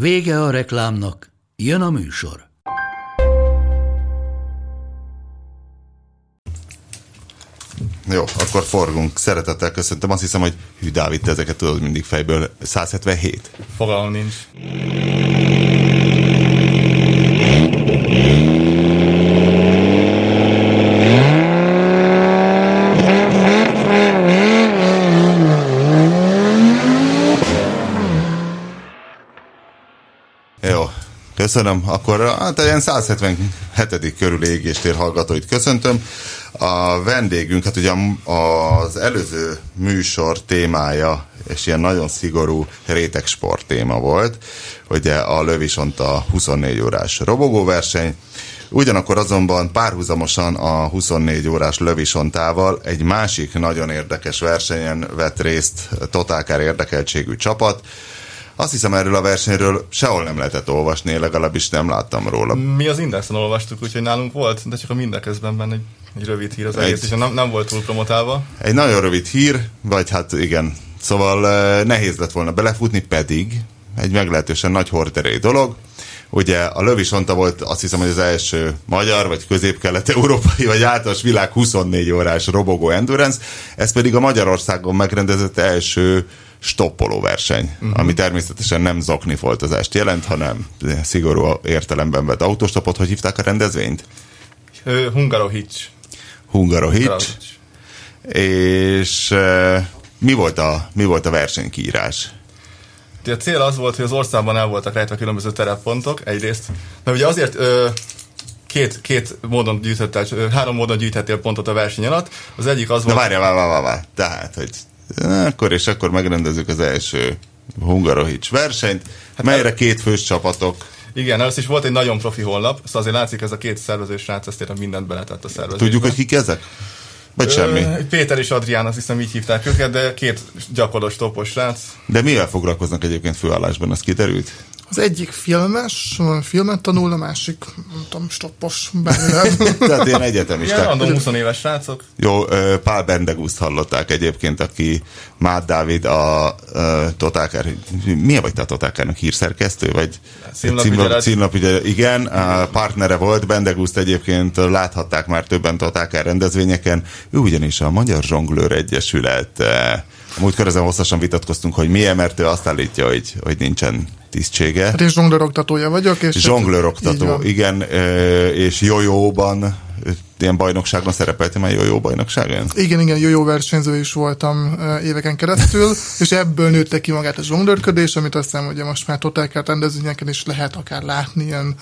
Vége a reklámnak, jön a műsor. Jó, akkor forgunk. Szeretettel köszöntöm. Azt hiszem, hogy hű, Dávid, te ezeket tudod mindig fejből. 177. Fogalmam nincs. Jó, köszönöm. Akkor hát ilyen 177. körül égéstér hallgatóit köszöntöm. A vendégünk, hát ugye az előző műsor témája, és ilyen nagyon szigorú réteg sport téma volt, ugye a Lövisont a 24 órás robogóverseny, Ugyanakkor azonban párhuzamosan a 24 órás lövisontával egy másik nagyon érdekes versenyen vett részt totálkár érdekeltségű csapat, azt hiszem erről a versenyről sehol nem lehetett olvasni, legalábbis nem láttam róla. Mi az Indexen olvastuk, úgyhogy nálunk volt, de csak a mindeközben benne egy, egy rövid hír az egész, és nem, nem volt túl promotálva. Egy nagyon rövid hír, vagy hát igen, szóval eh, nehéz lett volna belefutni, pedig egy meglehetősen nagy horderei dolog. Ugye a Lövisonta volt azt hiszem, hogy az első magyar, vagy közép-kelet-európai, vagy általános világ 24 órás robogó endurance, ez pedig a Magyarországon megrendezett első stoppoló verseny, uh-huh. ami természetesen nem zoknifoltozást jelent, hanem szigorú értelemben vett autostopot. Hogy hívták a rendezvényt? Uh, Hungarohics. Hungarohics. És uh, mi volt a, mi volt a versenykírás? A cél az volt, hogy az országban el voltak rejtve különböző tereppontok, egyrészt, mert ugye azért ö, két, két módon gyűjthettél, három módon gyűjthettél pontot a verseny alatt. Az egyik az volt... Na várjál, várjál, várjál, tehát, hogy akkor és akkor megrendezzük az első Hungarohics versenyt, hát melyre el... két fős csapatok igen, először is volt egy nagyon profi honlap, szóval azért látszik, ez a két szervezős srác, ezt tényleg mindent beletett a szervezésbe. Tudjuk, hogy kik ezek? Vagy Ö, semmi? Péter és Adrián, azt hiszem így hívták őket, de két gyakorlós topos srác. De mivel foglalkoznak egyébként főállásban, ez kiderült? Az egyik filmes, filmet tanul, a másik, nem tudom, stoppos, bármivel. Tehát ilyen egyetemisták. Ilyen random 20 éves srácok. Jó, Pál Bendeguszt hallották egyébként, aki Mát Dávid a Totálkár, milyen vagy te a Totálkárnak hírszerkesztő, vagy címlapügyelet? Igen, a partnere volt, Bendeguszt egyébként láthatták már többen Totálkár rendezvényeken, ő ugyanis a Magyar Zsonglőr Egyesület Múltkor ezen hosszasan vitatkoztunk, hogy milyen, mert ő azt állítja, hogy, hogy nincsen tisztsége. Hát én zsonglőroktatója vagyok. És zsonglőroktató, igen, és jójóban ilyen bajnokságban szerepeltem már jó bajnokságon? Igen, igen, jó versenyző is voltam éveken keresztül, és ebből nőtte ki magát a zsonglőrködés, amit azt hiszem, hogy most már totálkárt rendezvényeken is lehet akár látni ilyen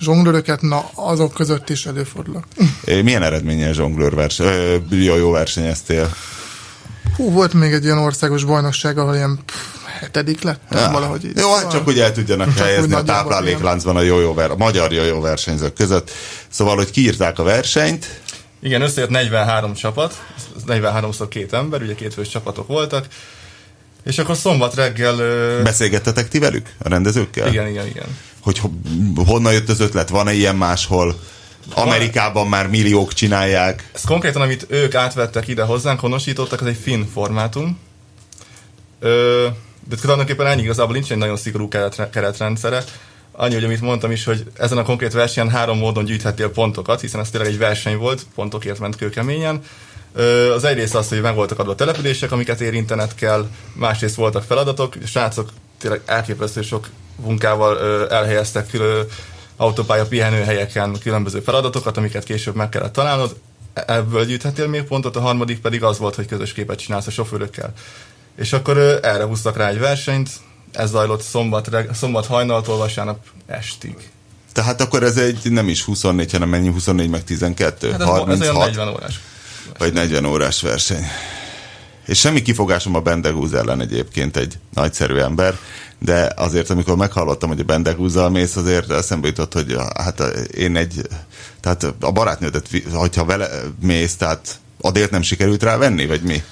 zsonglőröket, na azok között is előfordulok. Milyen eredménye zsonglőr verseny, jó versenyeztél? Hú, volt még egy ilyen országos bajnokság, ahol ilyen pff, hetedik lett, ja. valahogy így. Jó, hát csak hogy el tudjanak csak helyezni a táplálékláncban a, jó ver, a magyar jó versenyzők között. Szóval, hogy kiírták a versenyt. Igen, összejött 43 csapat, 43-szor két ember, ugye két fős csapatok voltak, és akkor szombat reggel... Beszélgettetek ti velük, a rendezőkkel? Igen, igen, igen. Hogy honnan jött az ötlet, van-e ilyen máshol? Amerikában már milliók csinálják. Ez konkrétan, amit ők átvettek ide hozzánk, honosítottak, az egy finn formátum. Ö, de tulajdonképpen ennyi igazából nincs egy nagyon szigorú keret, keretrendszere. Annyi, hogy amit mondtam is, hogy ezen a konkrét versenyen három módon gyűjthettél pontokat, hiszen ez tényleg egy verseny volt, pontokért ment kőkeményen. Az egyrészt az, hogy meg voltak adva települések, amiket érintenet kell, másrészt voltak feladatok, a srácok tényleg elképesztő sok munkával elhelyeztek autópálya pihenőhelyeken különböző feladatokat, amiket később meg kellett találnod, ebből gyűjthetél még pontot, a harmadik pedig az volt, hogy közös képet csinálsz a sofőrökkel. És akkor erre húztak rá egy versenyt, ez zajlott szombat, reg- szombat hajnaltól vasárnap estig. Tehát akkor ez egy nem is 24, hanem mennyi 24 meg 12? Hát ez, 36, ez olyan 40 órás. Vagy 40 órás verseny. és semmi kifogásom a Bendegúz ellen egyébként egy nagyszerű ember, de azért, amikor meghallottam, hogy a Bendegúzzal mész, azért eszembe jutott, hogy hát én egy, tehát a barátnődet, hogyha vele mész, tehát adért nem sikerült rá venni, vagy mi?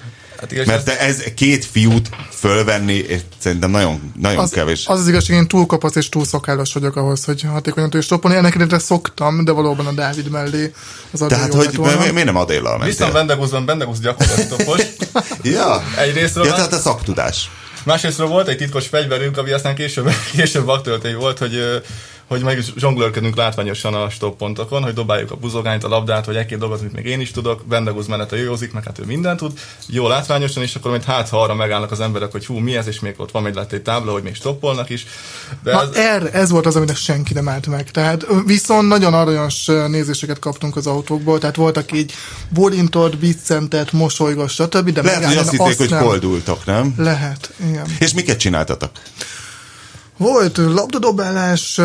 Hát igaz, Mert ez két fiút fölvenni, és szerintem nagyon, nagyon az, kevés. Az az igazság, én túl kapac és túl szokálos vagyok ahhoz, hogy hatékonyan tudjuk stoppolni. Ennek idejére szoktam, de valóban a Dávid mellé az Tehát, hogy mi, miért nem Adéllal mentél? Viszont Bendegúzban Bendegúz gyakorlatilag stoppos. ja. Egyrésztről. Ja, tehát a szaktudás. Másrésztről volt egy titkos fegyverünk, ami aztán később, később vaktöltény volt, hogy hogy meg zsonglőrködünk látványosan a stoppontokon, hogy dobáljuk a buzogányt, a labdát, vagy egy-két dolgot, amit még én is tudok. Bendegúz menete józik, meg hát ő mindent tud. Jó látványosan, és akkor majd hát ha arra megállnak az emberek, hogy hú, mi ez, és még ott van egy lett egy tábla, hogy még stoppolnak is. De Na, ez... Er, ez volt az, amit senki nem állt meg. Tehát viszont nagyon aranyos nézéseket kaptunk az autókból, tehát voltak így bolintott, biccentet, mosolygos, stb. De Lehet, hogy azt hitték, hogy koldultak, nem? Lehet, igen. És miket csináltatok? Volt labdadobálás,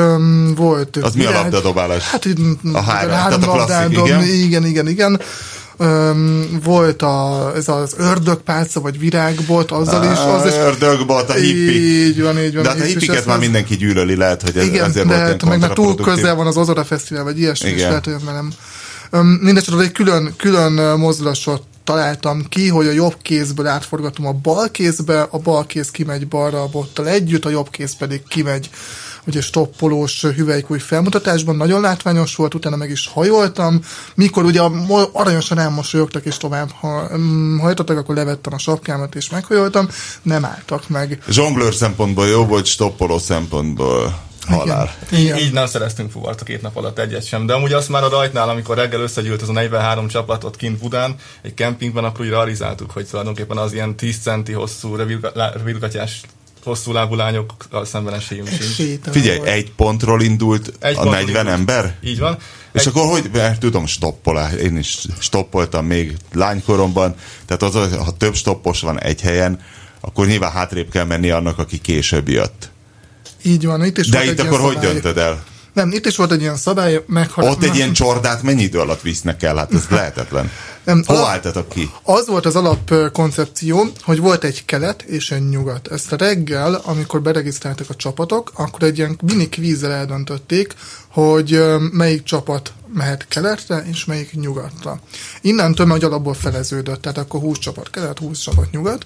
volt... Az virág, mi a labdadobálás? Hát a három, három tehát a klasszik, igen? igen, igen, igen. Um, volt a, ez az ördögpálca, vagy virágbolt, azzal is. Az is ördögbolt, a hippi. Így van, így van. De hát a hippiket már mindenki gyűlöli, lehet, hogy ez, igen, ezért de volt hát meg már túl közel van az Ozora Fesztivál, vagy ilyesmi, igen. és lehet, hogy ez már nem... Um, Mindenesetre egy külön, külön mozdulasot találtam ki, hogy a jobb kézből átforgatom a bal kézbe, a bal kéz kimegy balra a bottal együtt, a jobb kéz pedig kimegy ugye stoppolós hüvelykúj felmutatásban, nagyon látványos volt, utána meg is hajoltam, mikor ugye aranyosan elmosolyogtak és tovább ha, um, hajtottak, akkor levettem a sapkámat és meghajoltam, nem álltak meg. Zsonglőr szempontból jó volt, stoppoló szempontból halál. Így, így nem szereztünk fuvart a két nap alatt egyet sem. De amúgy azt már a rajtnál, amikor reggel összegyűlt az a 43 csapatot kint Budán, egy kempingben, akkor úgy realizáltuk, hogy tulajdonképpen az ilyen 10 centi hosszú rövidgatyás hosszú lábú lányokkal szemben esélyünk sincs. Figyelj, egy pontról indult egy a 40 indult. ember? Így van. És egy... akkor hogy, mert tudom, stoppolás, én is stoppoltam még lánykoromban, tehát az, ha több stoppos van egy helyen, akkor nyilván hátrébb kell menni annak, aki később jött. Így van, itt is De itt akkor hogy szabály. döntöd el? Nem, itt is volt egy ilyen szabály, meg... Ott egy ilyen csordát mennyi idő alatt visznek el? Hát ez lehetetlen. Nem, Hol álltatok ki? Az volt az alapkoncepció, hogy volt egy kelet és egy nyugat. Ezt a reggel, amikor beregisztráltak a csapatok, akkor egy ilyen mini kvízzel eldöntötték, hogy melyik csapat mehet keletre, és melyik nyugatra. Innentől meg alapból feleződött, tehát akkor 20 csapat kelet, 20 csapat nyugat.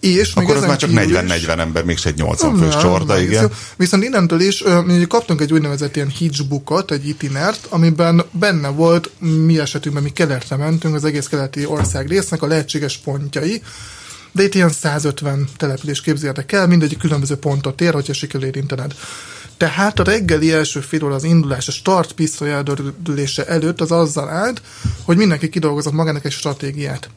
És akkor az már csak 40-40 ember, mégse egy 80 fős csorda, igen. Viszont innentől is mi kaptunk egy úgynevezett ilyen hitchbookot, egy itinert, amiben benne volt, mi esetünkben mi keletre mentünk, az egész keleti ország résznek a lehetséges pontjai, de itt ilyen 150 település képzeljetek el, mindegyik különböző pontot ér, hogyha sikerül érintened. Tehát a reggeli első fél az indulás, a start pisztoly eldördülése előtt az azzal állt, hogy mindenki kidolgozott magának egy stratégiát.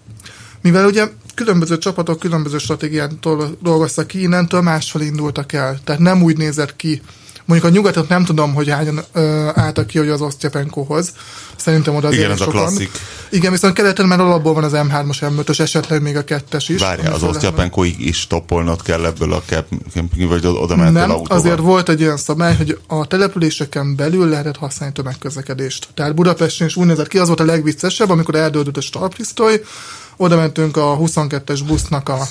Mivel ugye különböző csapatok különböző stratégiát dolgoztak ki, innentől másfel indultak el. Tehát nem úgy nézett ki, Mondjuk a nyugatot nem tudom, hogy hányan ö, álltak ki, hogy az Osztyapenkohoz. Szerintem oda Igen, ez a klasszik. Igen, viszont keleten már alapból van az M3-as, M5-ös, esetleg még a kettes is. Várjál, az Osztyapenkoig is toppolnod kell ebből a kemping, vagy oda mentél Nem, autóval. azért volt egy olyan szabály, hogy a településeken belül lehetett használni tömegközlekedést. Tehát Budapesten is úgy nézett ki, az volt a legviccesebb, amikor eldődött a startpisztoly, oda mentünk a 22-es busznak a...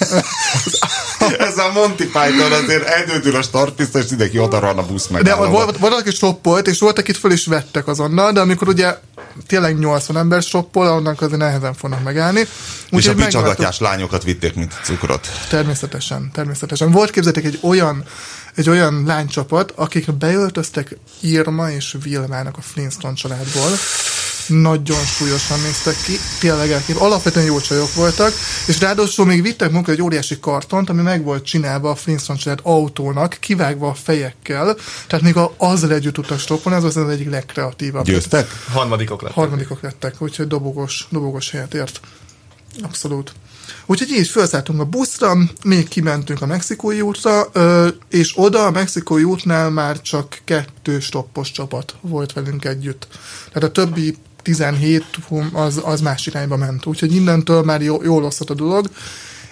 Ez a Monty Python azért eldöntül a startpista, és mindenki oda a busz meg. De volt, volt, aki stoppolt, és voltak itt föl is vettek azonnal, de amikor ugye tényleg 80 ember stoppol, annak azért nehezen fognak megállni. Úgy, és a bicsagatyás lányokat vitték, mint cukrot. Természetesen, természetesen. Volt képzeljétek egy olyan egy olyan lánycsapat, akik beöltöztek Irma és Vilmának a Flintstone családból, nagyon súlyosan néztek ki, tényleg elkép. Alapvetően jó csajok voltak, és ráadásul még vittek magukkal egy óriási kartont, ami meg volt csinálva a Flintstone család autónak, kivágva a fejekkel, tehát még az együtt tudtak stoppolni, az az az egyik legkreatívabb. Győztek? Harmadikok lettek. Harmadikok lettek, úgyhogy dobogos, dobogos helyet ért. Abszolút. Úgyhogy így felszálltunk a buszra, még kimentünk a Mexikói útra, és oda a Mexikói útnál már csak kettő stoppos csapat volt velünk együtt. Tehát a többi 17 az, az más irányba ment. Úgyhogy innentől már jó, jól osztott a dolog,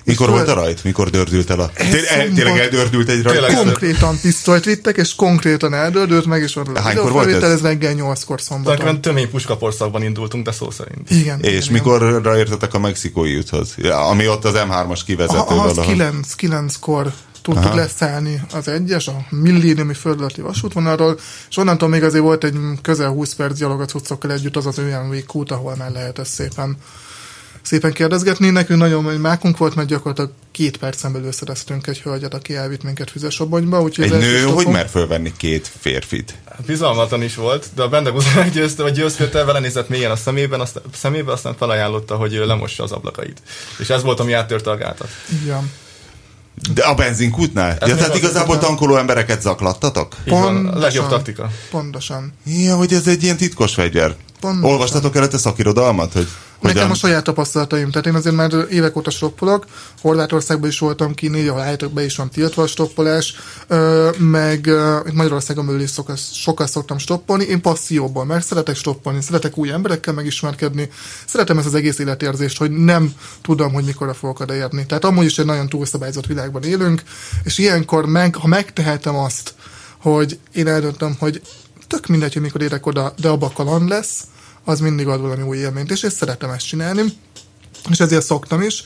Mikor És volt a rajt? Mikor dördült el a... Ez Té- el- szombat- Tényleg eldördült egy rajt? Tényleg. Konkrétan pisztolyt vittek, és konkrétan eldördült, meg is van a Hánykor volt ez? ez reggel 8-kor szombaton. Tulajdonképpen tömény puskaporszakban indultunk, de szó szerint. Igen. És igen, mikorra értetek a mexikói úthoz? Ami ott az M3-as kivezető Ha, az valahol. 9, 9-kor tudtuk Aha. leszállni az egyes, a milléniumi földalatti vasútvonalról, és onnantól még azért volt egy közel 20 perc gyalog a cuccokkal együtt az az olyan kút, ahol már lehet ezt szépen szépen kérdezgetni. Nekünk nagyon nagy mákunk volt, mert gyakorlatilag két percen belül szereztünk egy hölgyet, aki elvitt minket Füzesobonyba. Úgyhogy Egy nő hogy mer fölvenni két férfit? Hát Bizalmatlan is volt, de a Bendegúz meggyőzte, vagy győzködte, vele nézett mélyen a szemében, aztán, szemébe, aztán felajánlotta, hogy ő lemossa az ablakait. És ez volt, ami áttörte a gátat. Igen. De a benzinkútnál? Ja, még tehát az- igazából tankoló embereket zaklattatok? Van, a Pontosan. legjobb taktika. Pontosan. Ja, hogy ez egy ilyen titkos fegyver. Pontosan. Olvastatok előtte szakirodalmat? Hogy Nekem hogyan- a saját tapasztalataim, tehát én azért már évek óta stoppolok, Horvátországban is voltam ki, négy, ahol be is van tiltva a stoppolás, meg Magyarországon belül is sokat, sokat szoktam stoppolni, én passzióból, mert szeretek stoppolni, szeretek új emberekkel megismerkedni, szeretem ezt az egész életérzést, hogy nem tudom, hogy mikorra fogok odaérni. Tehát amúgy is egy nagyon túlszabályozott világban élünk, és ilyenkor, meg, ha megtehetem azt, hogy én eldöntöm, hogy tök mindegy, hogy mikor érek oda, de abba kaland lesz, az mindig ad valami új élményt, és én szeretem ezt csinálni, és ezért szoktam is.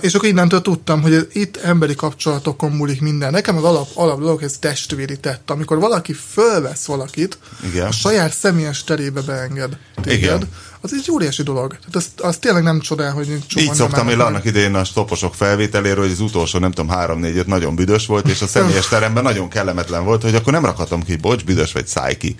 És akkor innentől tudtam, hogy itt emberi kapcsolatokon múlik minden. Nekem az alap, alap dolog, ez testvéri tett. Amikor valaki fölvesz valakit, Igen. a saját személyes terébe beenged téged, Igen. az egy óriási dolog. Tehát az, az tényleg nem csodál, hogy csomóan Így szoktam én annak idején a stoposok felvételéről, hogy az utolsó, nem tudom, három négy öt nagyon büdös volt, és a személyes teremben nagyon kellemetlen volt, hogy akkor nem rakhatom ki, bocs, büdös vagy száj ki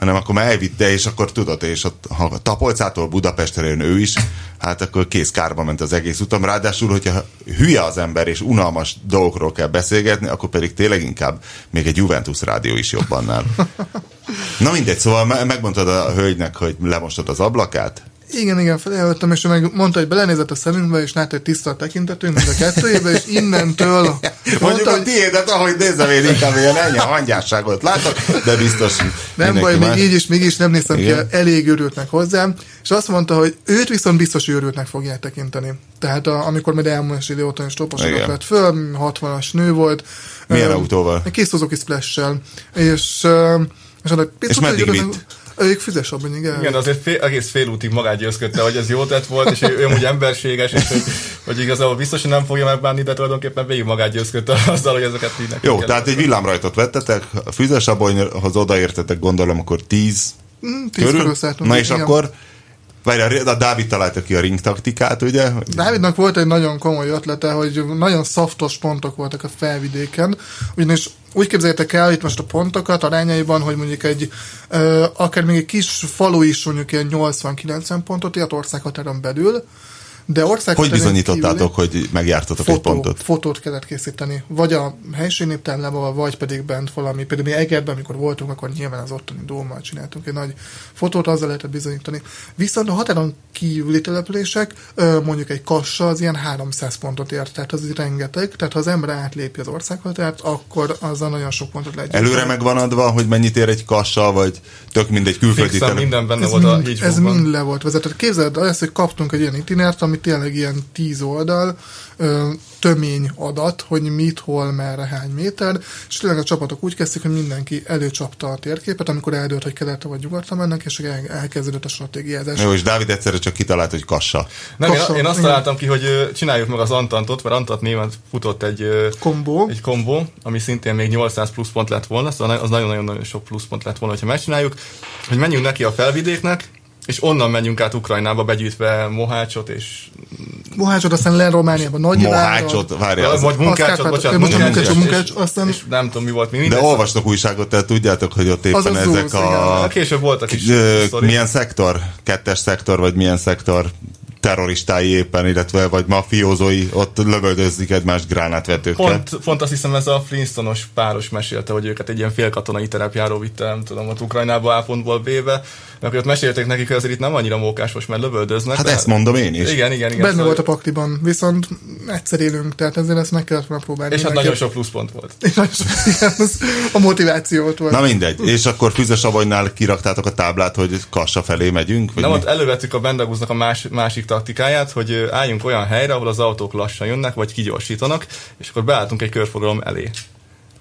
hanem akkor már elvitte, és akkor tudod, és ott, ha Tapolcától Budapestre jön ő is, hát akkor kész kárba ment az egész utam. Ráadásul, hogyha hülye az ember, és unalmas dolgokról kell beszélgetni, akkor pedig tényleg inkább még egy Juventus rádió is jobb annál. Na mindegy, szóval me- megmondtad a hölgynek, hogy lemostad az ablakát, Igen, igen, feljöttem, és ő meg mondta, hogy belenézett a szemünkbe, és látta, hogy tiszta a tekintetünk, mind a kettőjébe, és innentől Mondjuk mondta, a tiédet, ahogy nézem én inkább ilyen ennyi hangyásságot látok, de biztos nem baj, más. még így is, mégis nem néztem ki elég őrültnek hozzám, és azt mondta, hogy őt viszont biztos őrültnek fogják tekinteni. Tehát a, amikor majd elmúlás idő óta is toposokat vett föl, 60-as nő volt. Milyen Ö, autóval? Egy kis Suzuki Splash-sel. És, ö, és, és, És meddig vitt? Ők füzesabban, igen. Igen, azért fél, egész fél útig magát győzködte, hogy ez jó tett volt, és ő, ő amúgy emberséges, és hogy, hogy igazából biztos, hogy nem fogja megbánni, de tulajdonképpen végig magát győzködte azzal, hogy ezeket így Jó, kell. tehát egy villámrajtot vettetek, a füzesabonyhoz odaértetek, gondolom, akkor 10 Mm, tíz körül szálltunk, Na és igen. akkor, várj, a Dávid találta ki a ring taktikát, ugye? Dávidnak volt egy nagyon komoly ötlete, hogy nagyon szaftos pontok voltak a felvidéken, ugyanis úgy képzeljétek el itt most a pontokat arányaiban, hogy mondjuk egy, ö, akár még egy kis falu is mondjuk ilyen 80-90 pontot ért országhatáron belül, de Hogy országhatáron bizonyítottátok, hogy megjártatok egy fotó, pontot? fotót kellett készíteni. Vagy a helység néptáblával, vagy pedig bent valami. Például mi Egerben, amikor voltunk, akkor nyilván az ottani dómmal csináltunk egy nagy fotót, azzal lehetett bizonyítani. Viszont a határon kívüli települések, mondjuk egy kassa, az ilyen 300 pontot ért, tehát az rengeteg. Tehát ha az ember átlépi az országhatárt, akkor azzal nagyon sok pontot lehet Előre meg van adva, hogy mennyit ér egy kassa, vagy tök mindegy külföldi Fixen minden benne ez volt a mind, ez Hitchcockban. mind le volt vezetett. Képzeld el ezt, hogy kaptunk egy ilyen itinert, ami tényleg ilyen 10 oldal, ö, tömény adat, hogy mit, hol, merre, hány méter, és tényleg a csapatok úgy kezdték, hogy mindenki előcsapta a térképet, amikor eldőlt, hogy keletre vagy nyugatra mennek, és el, elkezdődött a stratégiázás. Jó, és Dávid egyszerre csak kitalált, hogy kassa. Nem, én, Kassa, én azt igen. találtam ki, hogy csináljuk meg az Antantot, mert Antant néven futott egy, Kombó. egy kombó, ami szintén még 800 plusz pont lett volna, szóval az nagyon-nagyon sok plusz pont lett volna, ha megcsináljuk, hogy menjünk neki a felvidéknek, és onnan menjünk át Ukrajnába begyűjtve Mohácsot és Mohácsot, aztán le Romániába, Nagy Mohácsot, várja, az, vagy munkácsot, Kárpát- bocsánat, munkácsot, munkácsot, és- munkács, aztán- és nem tudom mi volt még de olvastok újságot, tehát tudjátok, hogy ott éppen Az ezek Zúz, igen. a... Később voltak is Ö, milyen szektor? Kettes szektor, vagy milyen szektor terroristái éppen, illetve vagy mafiózói ott lövöldözzik egymást gránátvetőkkel. Pont, pont azt hiszem ez a Flintstonos páros mesélte, hogy őket egy ilyen félkatonai terepjáró vitte, nem tudom, ott Ukrajnába A pontból B-be, mert ott mesélték nekik, hogy azért itt nem annyira mókás most, mert lövöldöznek. Hát de- ezt mondom én is. Igen, igen, igen. Benne szóval- volt a pakliban, viszont egyszer élünk, tehát ezért ezt meg kellett volna próbálni. És hát nagyon sok pluszpont volt. És nagyon sok, igen, az a motiváció volt. Na mindegy. És akkor Füzesabonynál kiraktátok a táblát, hogy Kassa felé megyünk? Vagy Nem, mi? ott elővettük a Bendegúznak a más, másik taktikáját, hogy álljunk olyan helyre, ahol az autók lassan jönnek, vagy kigyorsítanak, és akkor beálltunk egy körforgalom elé.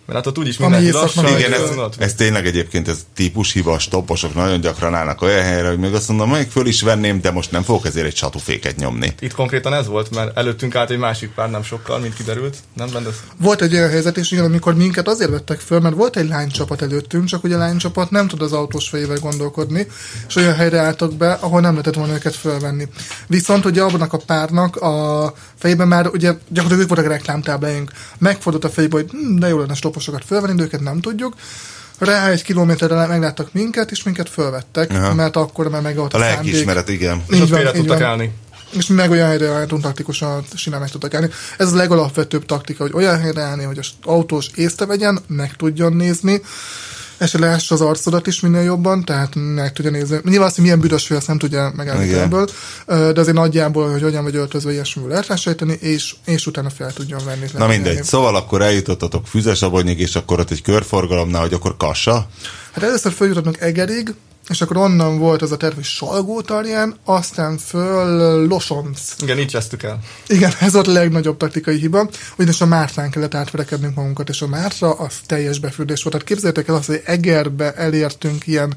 Mert hát ott úgyis mindenki lassan, Igen, ez, ez tényleg egyébként ez típushiba, a stopposok nagyon gyakran állnak olyan helyre, hogy még azt mondom, még föl is venném, de most nem fogok ezért egy satuféket nyomni. Itt konkrétan ez volt, mert előttünk állt egy másik pár nem sokkal, mint kiderült. Nem rendez? Volt egy olyan helyzet is, igen, amikor minket azért vettek föl, mert volt egy lánycsapat előttünk, csak ugye a lánycsapat nem tud az autós fejével gondolkodni, és olyan helyre álltak be, ahol nem lehetett volna őket fölvenni. Viszont ugye abban a párnak a fejében már ugye gyakorlatilag ők voltak a reklámtábláink. Megfordult a fejébe, hogy hm, de jó lenne stopposokat fölvenni, de őket nem tudjuk. Rá egy kilométerre megláttak minket, és minket fölvettek, Aha. mert akkor már meg volt A a, szándék. lelkiismeret, igen. És Így ott van, így tudtak van. állni. És meg olyan helyre álltunk taktikusan, simán meg tudtak állni. Ez a legalapvetőbb taktika, hogy olyan helyre állni, hogy az autós észre vegyen, meg tudjon nézni, és lássa az arcodat is minél jobban, tehát meg tudja nézni. Nyilván azt, hogy milyen büdös fő, azt nem tudja megállni ebből, de azért nagyjából, hogy hogyan vagy öltözve, ilyesmivel lehet rásejteni, és, és utána fel tudjon venni. Na mindegy, szóval akkor eljutottatok Füzesabonyig, és akkor ott egy körforgalomnál, hogy akkor kassa. Hát először följutottunk Egerig, és akkor onnan volt az a terv, hogy Salgótarján, aztán föl Losonc. Igen, így kezdtük el. Igen, ez volt a legnagyobb taktikai hiba, ugyanis a Mártrán kellett átverekednünk magunkat, és a Mártra az teljes befürdés volt. Tehát képzeljétek el azt, hogy Egerbe elértünk ilyen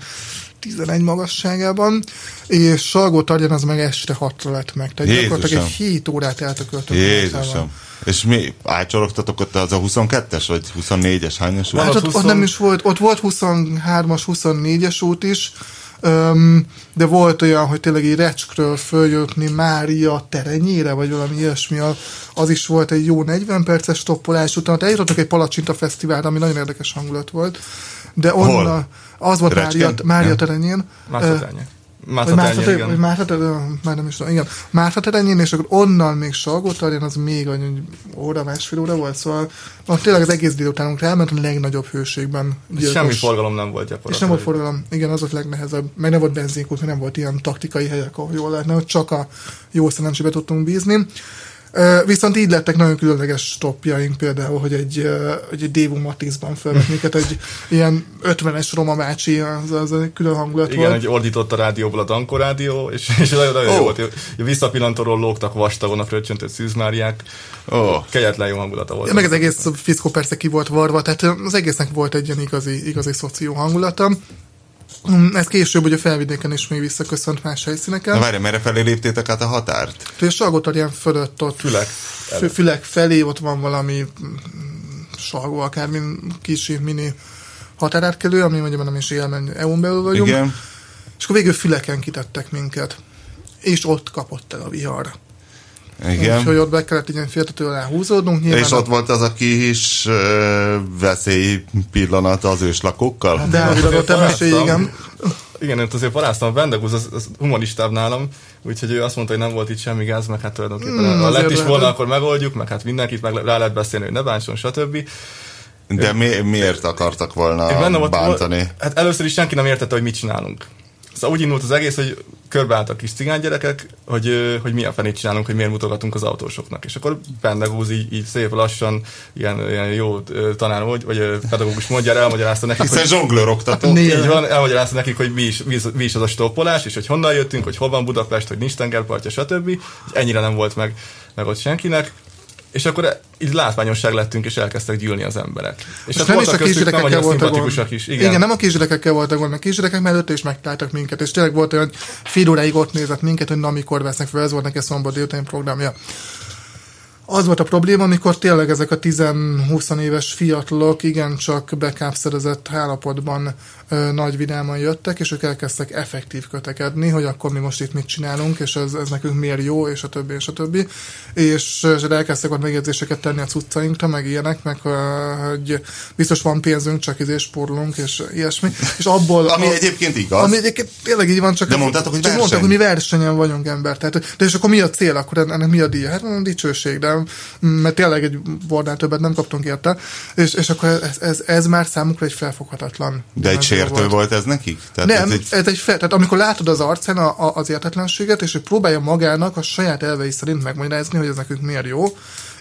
11 magasságában, és Salgó Tarján az meg este 6 lett meg. Tehát Jézusom. gyakorlatilag egy 7 órát eltököltünk. Jézusom. És mi átcsorogtatok ott az a 22-es, vagy 24-es, hányos volt? Hát ott, ott 20 nem is volt, ott volt 23-as, 24-es út is, öm, de volt olyan, hogy tényleg egy recskről följutni Mária terenyére, vagy valami ilyesmi, az is volt egy jó 40 perces stoppolás, utána ott eljutottak egy Palacsinta fesztiválra, ami nagyon érdekes hangulat volt, de onnan, az volt Recskén? Mária, Mária terenyén. Más Vagy igen. Terenyén, már nem is tudom, igen. Márta Terenyén, és akkor onnan még Salgótarján, az még egy óra, másfél óra volt, szóval ott tényleg az egész délutánunk elment a legnagyobb hőségben. gyilkos. Semmi forgalom nem volt És nem gyakorlatilag. volt forgalom, igen, az volt legnehezebb. Meg nem volt benzinkút, mert nem volt ilyen taktikai helyek, ahol jól lehetne, hogy csak a jó szerencsébe tudtunk bízni. Viszont így lettek nagyon különleges stopjaink, például, hogy egy, egy Dévu Matizban felvett minket, egy ilyen 50-es Roma bácsi, az, az egy külön hangulat Igen, volt. hogy ordított a rádióból a Danko rádió, és, és nagyon, nagyon Ó. jó volt. Visszapillantóról lógtak vastagon a fröccsöntött szűzmáriák. Ó. Kegyetlen jó hangulata volt. Meg az egész fiszkó persze ki volt varva, tehát az egésznek volt egy ilyen igazi, igazi szoció hangulata. Mm, Ez később ugye felvidéken is még visszaköszönt más helyszíneken. Na várj, merre felé léptétek át a határt? A Salgótarján fölött ott Fülek fü- fülek felé ott van valami mm, salgó, akármi kis mini határátkelő, ami mondjuk nem is él, mert EU-n belül vagyunk. Igen. És akkor végül füleken kitettek minket. És ott kapott el a vihar. Igen. Úgyhogy ott be kellett ilyen féltető alá húzódnunk. Nyilván És ott volt az a kis ö, veszély pillanat az őslakókkal? De a mesé, Paráztam. igen. Igen, ott azért paráztam, a Vendegúz az, az humoristább nálam, úgyhogy ő azt mondta, hogy nem volt itt semmi gáz, meg hát tulajdonképpen mm, ha lett is lehet, volna, hogy- akkor megoldjuk, meg hát mindenkit meg rá lehet beszélni, hogy ne bántson, stb. De mi, miért akartak Én volna benne volt- bántani? Hát először is senki nem értette, hogy mit csinálunk. Szóval úgy indult az egész, hogy körbeálltak kis cigánygyerekek, hogy, ö, hogy mi a fenét csinálunk, hogy miért mutogatunk az autósoknak. És akkor Bendegúz így, így szép lassan, ilyen, ilyen jó tanár vagy, vagy pedagógus mondjára elmagyarázta nekik, Hiszen hogy zsonglőr oktató. Így van, elmagyarázta nekik, hogy mi is, mi, is, mi is az a stoppolás, és hogy honnan jöttünk, hogy hol van Budapest, hogy nincs tengerpartja, stb. És ennyire nem volt meg, meg ott senkinek. És akkor így látványosság lettünk, és elkezdtek gyűlni az emberek. És hát nem is a kisgyerekekkel voltak szimpatikusak gond. is. Igen. Igen, nem a kisgyerekekkel voltak gond, mert kisgyerekek mellett is megtaláltak minket, és tényleg volt olyan, hogy fél óráig ott nézett minket, hogy na mikor vesznek fel, ez volt neki a szombat délután programja. Az volt a probléma, amikor tényleg ezek a 10-20 éves fiatalok igencsak bekápszerezett állapotban ö, nagy vidáman jöttek, és ők elkezdtek effektív kötekedni, hogy akkor mi most itt mit csinálunk, és ez, ez nekünk miért jó, és a többi, és a többi. És, és elkezdtek ott megjegyzéseket tenni a cuccainkra, meg ilyenek, meg hogy biztos van pénzünk, csak izé spórolunk, és ilyesmi. És abból... Ami a- egyébként igaz. ami egyébként tényleg így van, csak, De mondtátok, hogy csak mondták, hogy mi versenyen vagyunk ember. Tehát, de és akkor mi a cél, akkor ennek mi a díja? Hát dicsőség, de mert tényleg egy bordán többet nem kaptunk érte, és, és akkor ez, ez, ez, már számukra egy felfoghatatlan. De egy sértő volt ez nekik? Tehát nem, ez egy... ez egy fel, tehát amikor látod az arcán a, a, az értetlenséget, és hogy próbálja magának a saját elvei szerint megmagyarázni, hogy ez nekünk miért jó,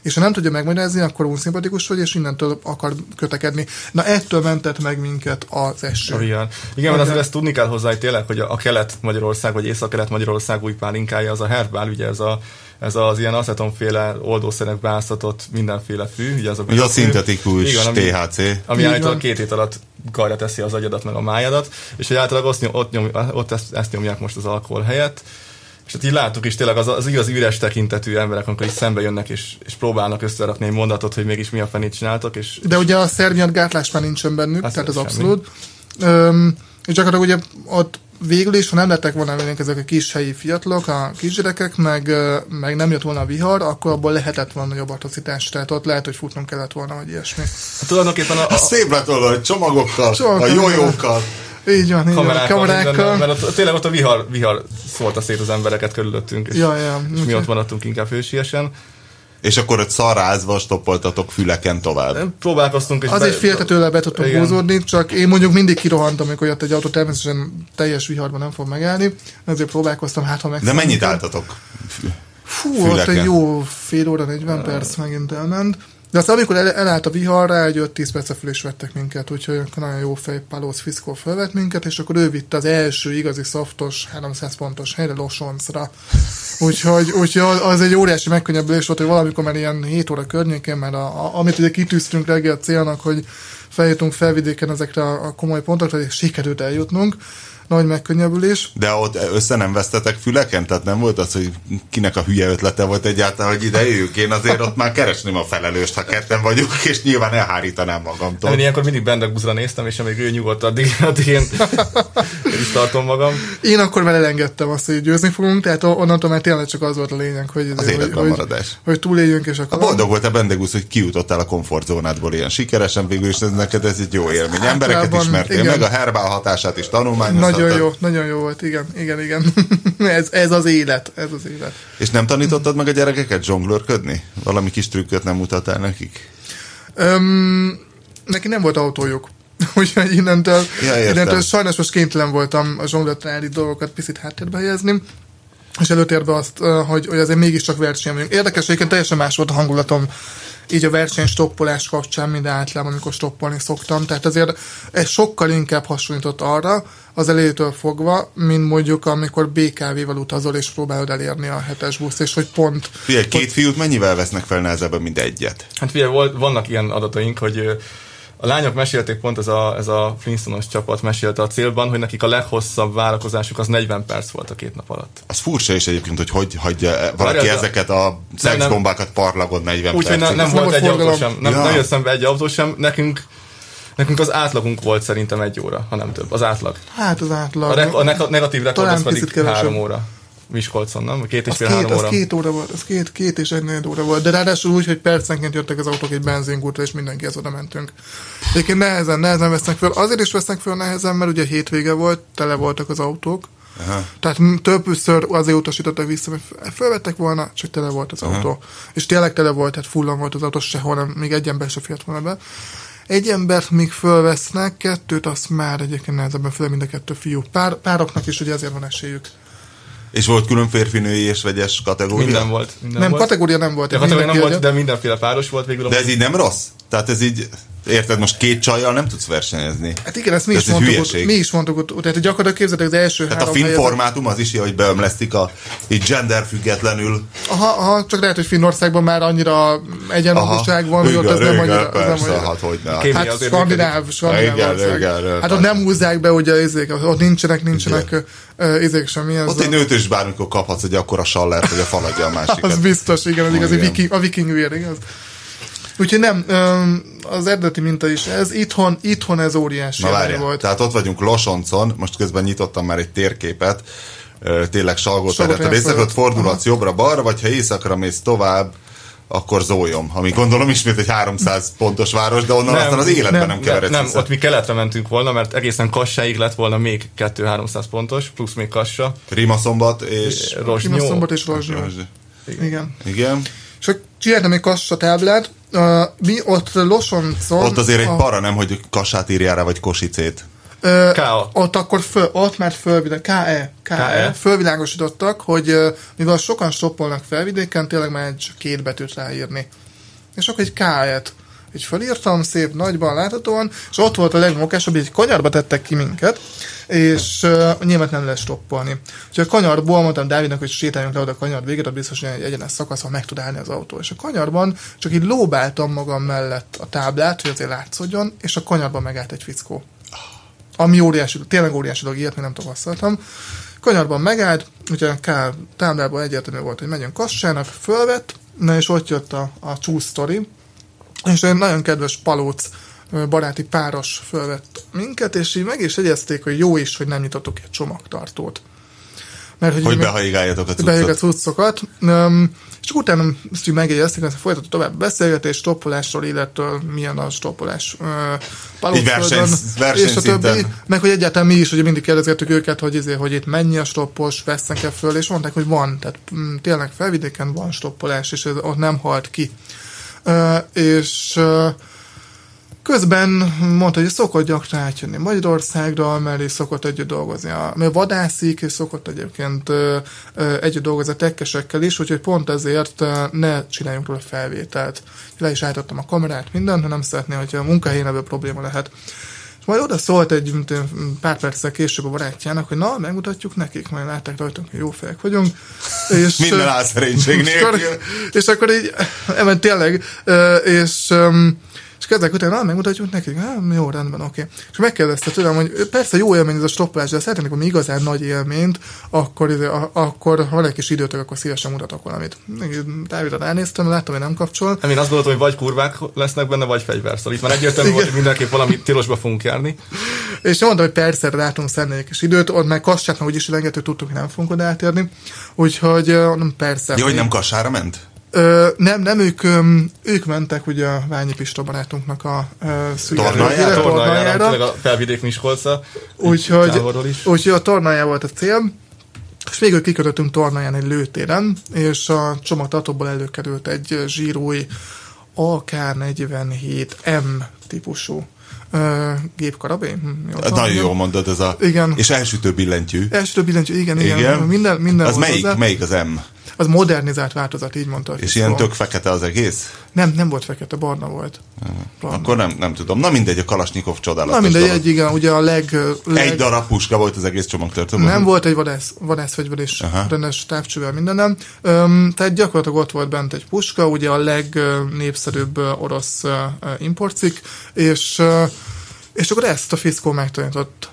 És ha nem tudja megmagyarázni, akkor unszimpatikus vagy, és innentől akar kötekedni. Na ettől mentett meg minket az eső. A vihar. Igen, mert azért ezt tudni kell hozzá, hogy tényleg, hogy a kelet-Magyarország, vagy észak-kelet-Magyarország új pálinkája, az a herbál, ugye ez a ez az ilyen acetonféle oldószerek beáztatott mindenféle fű. Ugye az a, a szintetikus Igen, ami, THC. Ami állítólag két hét alatt karra teszi az agyadat meg a májadat, és hogy általában ott, ott, nyom, ott ezt, ezt nyomják most az alkohol helyett. És hát így láttuk is tényleg az, az igaz üres tekintetű emberek, amikor is szembe jönnek és, és próbálnak összerakni egy mondatot, hogy mégis mi a fenét csináltok. És, De ugye a szernyat gátlás már nincsen bennük, tehát az semmi. abszolút. Öm, és gyakorlatilag ugye ott végül is, ha nem lettek volna velünk ezek a kis helyi fiatalok, a kisgyerekek, meg, meg nem jött volna a vihar, akkor abból lehetett volna jobb atrocitás. Tehát ott lehet, hogy futnunk kellett volna, vagy ilyesmi. Hát tulajdonképpen a, a... Szép lett volna, hogy csomagokkal, csomagokkal, a jójókkal. Így van, így kamerákkal, van, kamerákkal. mert ott, tényleg ott a vihar, vihar szólta szét az embereket körülöttünk, és, ja, ja, és mi ott maradtunk inkább hősiesen. És akkor ott szarázva stoppoltatok füleken tovább. Próbálkoztunk. És Azért be... féltetőle be tudtunk húzódni, csak én mondjuk mindig kirohantam, amikor jött egy autó, természetesen teljes viharban nem fog megállni, ezért próbálkoztam, hát ha meg. De mennyit álltatok? Fú, ott egy jó fél óra, 40 perc megint elment. De aztán amikor el, elállt a vihar, rá egy 5-10 percre föl is vettek minket, úgyhogy nagyon jó fej Palos Fiszkó felvett minket, és akkor ő vitte az első igazi szaftos 300 pontos helyre Losoncra. Úgyhogy, úgyhogy az egy óriási megkönnyebbülés volt, hogy valamikor már ilyen 7 óra környékén, mert a, a, amit ugye kitűztünk reggel célnak, hogy feljutunk felvidéken ezekre a, a komoly pontokra, és sikerült eljutnunk, nagy megkönnyebbülés. De ott össze nem vesztetek füleken? Tehát nem volt az, hogy kinek a hülye ötlete volt egyáltalán, hogy ide jöjjünk. Én azért ott már keresném a felelőst, ha ketten vagyunk, és nyilván elhárítanám magamtól. Én ilyenkor mindig bendeguzra néztem, és amíg ő nyugodt, addig, addig én, én is tartom magam. Én akkor már elengedtem azt, hogy győzni fogunk, tehát onnantól már tényleg csak az volt a lényeg, hogy, az hogy, hogy, hogy túléljünk, és akkor... A boldog volt a bendegusz, hogy kijutottál a komfortzónádból ilyen sikeresen, végül is ez neked ez egy jó élmény. Embereket ismertél igen. meg, a herbál hatását is tanulmányoztad. Nagyon jó, nagyon jó volt, igen, igen, igen. ez, ez az élet, ez az élet. És nem tanítottad meg a gyerekeket zsonglőrködni? Valami kis trükköt nem mutattál nekik? Öm, neki nem volt autójuk. Úgyhogy innentől, ja, innentől sajnos most kénytelen voltam a zsonglőrtári dolgokat picit háttérbe helyezni és előtérbe azt, hogy, hogy azért mégiscsak verseny vagyunk. Érdekes, egyébként teljesen más volt a hangulatom így a verseny stoppolás kapcsán, mint általában, amikor stoppolni szoktam. Tehát azért ez sokkal inkább hasonlított arra, az elejétől fogva, mint mondjuk amikor BKV-val utazol, és próbálod elérni a hetes busz, és hogy pont... Figyelj, két fiút mennyivel vesznek fel nehezebben, mint egyet? Hát figyelj, vannak ilyen adataink, hogy a lányok mesélték pont ez a, ez a Flintstones csapat mesélte a célban, hogy nekik a leghosszabb várakozásuk az 40 perc volt a két nap alatt. Az furcsa is egyébként, hogy hogy hagyja valaki Várja, ezeket a szexbombákat parlagon 40 Úgy, hogy nem, nem volt egy autó sem, nem, ja. nem jött szembe egy autó sem, nekünk Nekünk az átlagunk volt szerintem egy óra, ha nem több. Az átlag. Hát az átlag. A, re- a negatív rekord az pedig három óra. Miskolcon, nem? Két és fél két, három óra. Az két óra volt, az két, két és egy négy óra volt. De ráadásul úgy, hogy percenként jöttek az autók egy benzingútra, és mindenki az oda mentünk. Egyébként nehezen, nehezen vesznek föl. Azért is vesznek föl nehezen, mert ugye hétvége volt, tele voltak az autók. Aha. Tehát többször azért utasítottak vissza, mert felvettek volna, csak tele volt az Aha. autó. És tényleg tele volt, tehát fullan volt az autó, sehol nem, még egy ember se fért volna be. Egy embert még fölvesznek, kettőt azt már egyébként nehezebben föl, mind a kettő fiú. Pár, pároknak is ugye ezért van esélyük. És volt külön férfi, női és vegyes kategória? Minden volt. Minden nem, volt. kategória nem volt. Ja, kategória nem volt, de mindenféle páros volt végül. De ez így nem rossz? Tehát ez így Érted, most két csajjal nem tudsz versenyezni. Hát igen, ezt mi, is mondtuk, ott, mi is mondtuk ott, tehát gyakorlatilag képzeljétek az első Tehát a finn helyezett... formátum az is, hogy beömlesztik a így gender függetlenül. Aha, aha, csak lehet, hogy Finnországban már annyira egyenlőség van, hogy ott ez nem annyira... Persze, nem hát hogy ne. Hát skandináv, skandináv Hát ott nem húzzák be, ugye, izék, ott nincsenek, nincsenek izék semmi. Ott egy nőt is bármikor kaphatsz egy akkora sallert, hogy a faladja a másikat. az biztos, igen, az igazi viking, a viking vér, igaz? Úgyhogy nem, az eredeti minta is ez. Itthon, itthon ez óriási Na várja, volt. Tehát ott vagyunk Losoncon, most közben nyitottam már egy térképet, tényleg salgó terület. Északot fordulhatsz jobbra-balra, vagy ha északra mész tovább, akkor Zólyom, ami gondolom ismét egy 300 pontos város, de onnan nem, aztán az életben nem, nem keveredsz Nem, ott mi keletre mentünk volna, mert egészen Kassáig lett volna még 2-300 pontos, plusz még Kassa. Rimaszombat és... Rozsnyó. Rimaszombat és Rozsnyó. Igen. Igen. Igen. És csináltam egy kassa táblát, uh, mi ott Losoncon... Ott azért egy a... para, nem, hogy kassát írjál rá, vagy kosicét. Uh, K.A. Ott akkor föl, ott már fölvilág, K.E. K.E. fölvilágosítottak, hogy uh, mivel sokan stoppolnak felvidéken, tényleg már csak két betűt ráírni. És akkor egy K-et így felírtam, szép nagyban láthatóan, és ott volt a legmokásabb, egy kanyarba tettek ki minket, és uh, nyilván nem lehet stoppolni. Úgyhogy a kanyarból mondtam Dávidnak, hogy sétáljunk le oda a kanyar végét, a biztos, hogy egy egyenes szakasz, meg tud állni az autó. És a kanyarban csak így lóbáltam magam mellett a táblát, hogy azért látszódjon, és a kanyarban megállt egy fickó. Ami óriási, tényleg óriási dolog, ilyet még nem tapasztaltam. Kanyarban megállt, ugye K táblában egyértelmű volt, hogy megyünk Kassának, fölvett, na és ott jött a, a story, és egy nagyon kedves palóc baráti páros fölvett minket, és így meg is egyezték, hogy jó is, hogy nem nyitottuk egy csomagtartót. Mert, hogy hogy behaigáljatok a cuccot. a cuccokat. És utána ezt így megjegyezték, hogy folytatott tovább beszélgetés, stoppolásról, illetve milyen a stoppolás verseny, és a többi, meg hogy egyáltalán mi is ugye mindig kérdezgettük őket, hogy, izé, hogy itt mennyi a stoppos, vesznek-e föl, és mondták, hogy van, tehát mm, tényleg felvidéken van stoppolás, és ez ott nem halt ki. És Közben mondta, hogy szokott gyakran átjönni Magyarországra, mellé szokott együtt dolgozni, a, mert vadászik, és szokott egyébként ö, ö, együtt dolgozni a tekkesekkel is, úgyhogy pont ezért ne csináljunk róla felvételt. Le is állítottam a kamerát, mindent, ha nem szeretné, hogyha a munkahelyen ebből probléma lehet. És majd oda szólt egy pár perccel később a barátjának, hogy na, megmutatjuk nekik, majd látták rajtunk, hogy jó fejek vagyunk. És, Minden álszerénység nélkül. És, akkor így, emen tényleg, és és ezek után, ah, megmutatjuk nekik, ah, jó, rendben, oké. Okay. És megkérdezte tőlem, hogy persze jó élmény ez a stoppolás, de szeretnék valami igazán nagy élményt, akkor, akkor ha van egy kis időtök, akkor szívesen mutatok valamit. Dávidra ránéztem, láttam, hogy nem kapcsol. Hát én azt gondoltam, hogy vagy kurvák lesznek benne, vagy fegyverszal. Itt már egyértelmű volt, hogy mindenképp valami tilosba fogunk járni. És mondtam, hogy persze látunk szenni egy kis időt, ott már Kassátnak úgyis rengeteg tudtuk, hogy nem fogunk oda átérni. Úgyhogy nem persze. Jó, hogy nem Kassára ment? Ö, nem, nem, ők, ők mentek ugye a Ványi Pista barátunknak a tornájára, tornájára, a felvidék Miskolca. Úgyhogy, úgyhogy a tornája volt a cél, és végül kikötöttünk tornáján egy lőtéren, és a csomagtartóból előkerült egy zsírói AK-47M típusú uh, gépkarabé. Hm, Nagyon jól mondod, ez a... Igen. És elsütő billentyű. Elsütő billentyű, igen, igen. igen. Minden, minden az melyik, hozzá. melyik az M? Az modernizált változat, így mondta. És ilyen tök fekete az egész? Nem, nem volt fekete, barna volt. Barna. Akkor nem, nem tudom. Na mindegy, a Kalasnyikov csodálatos. Na mindegy, egy, igen, ugye a leg, leg... Egy darab puska volt az egész csomagtartóban? Nem volt egy vadász, vadászfegyver is, Aha. rendes távcsővel mindenem. Um, tehát gyakorlatilag ott volt bent egy puska, ugye a legnépszerűbb orosz importcik, és és akkor ezt a fiszkó megtanított,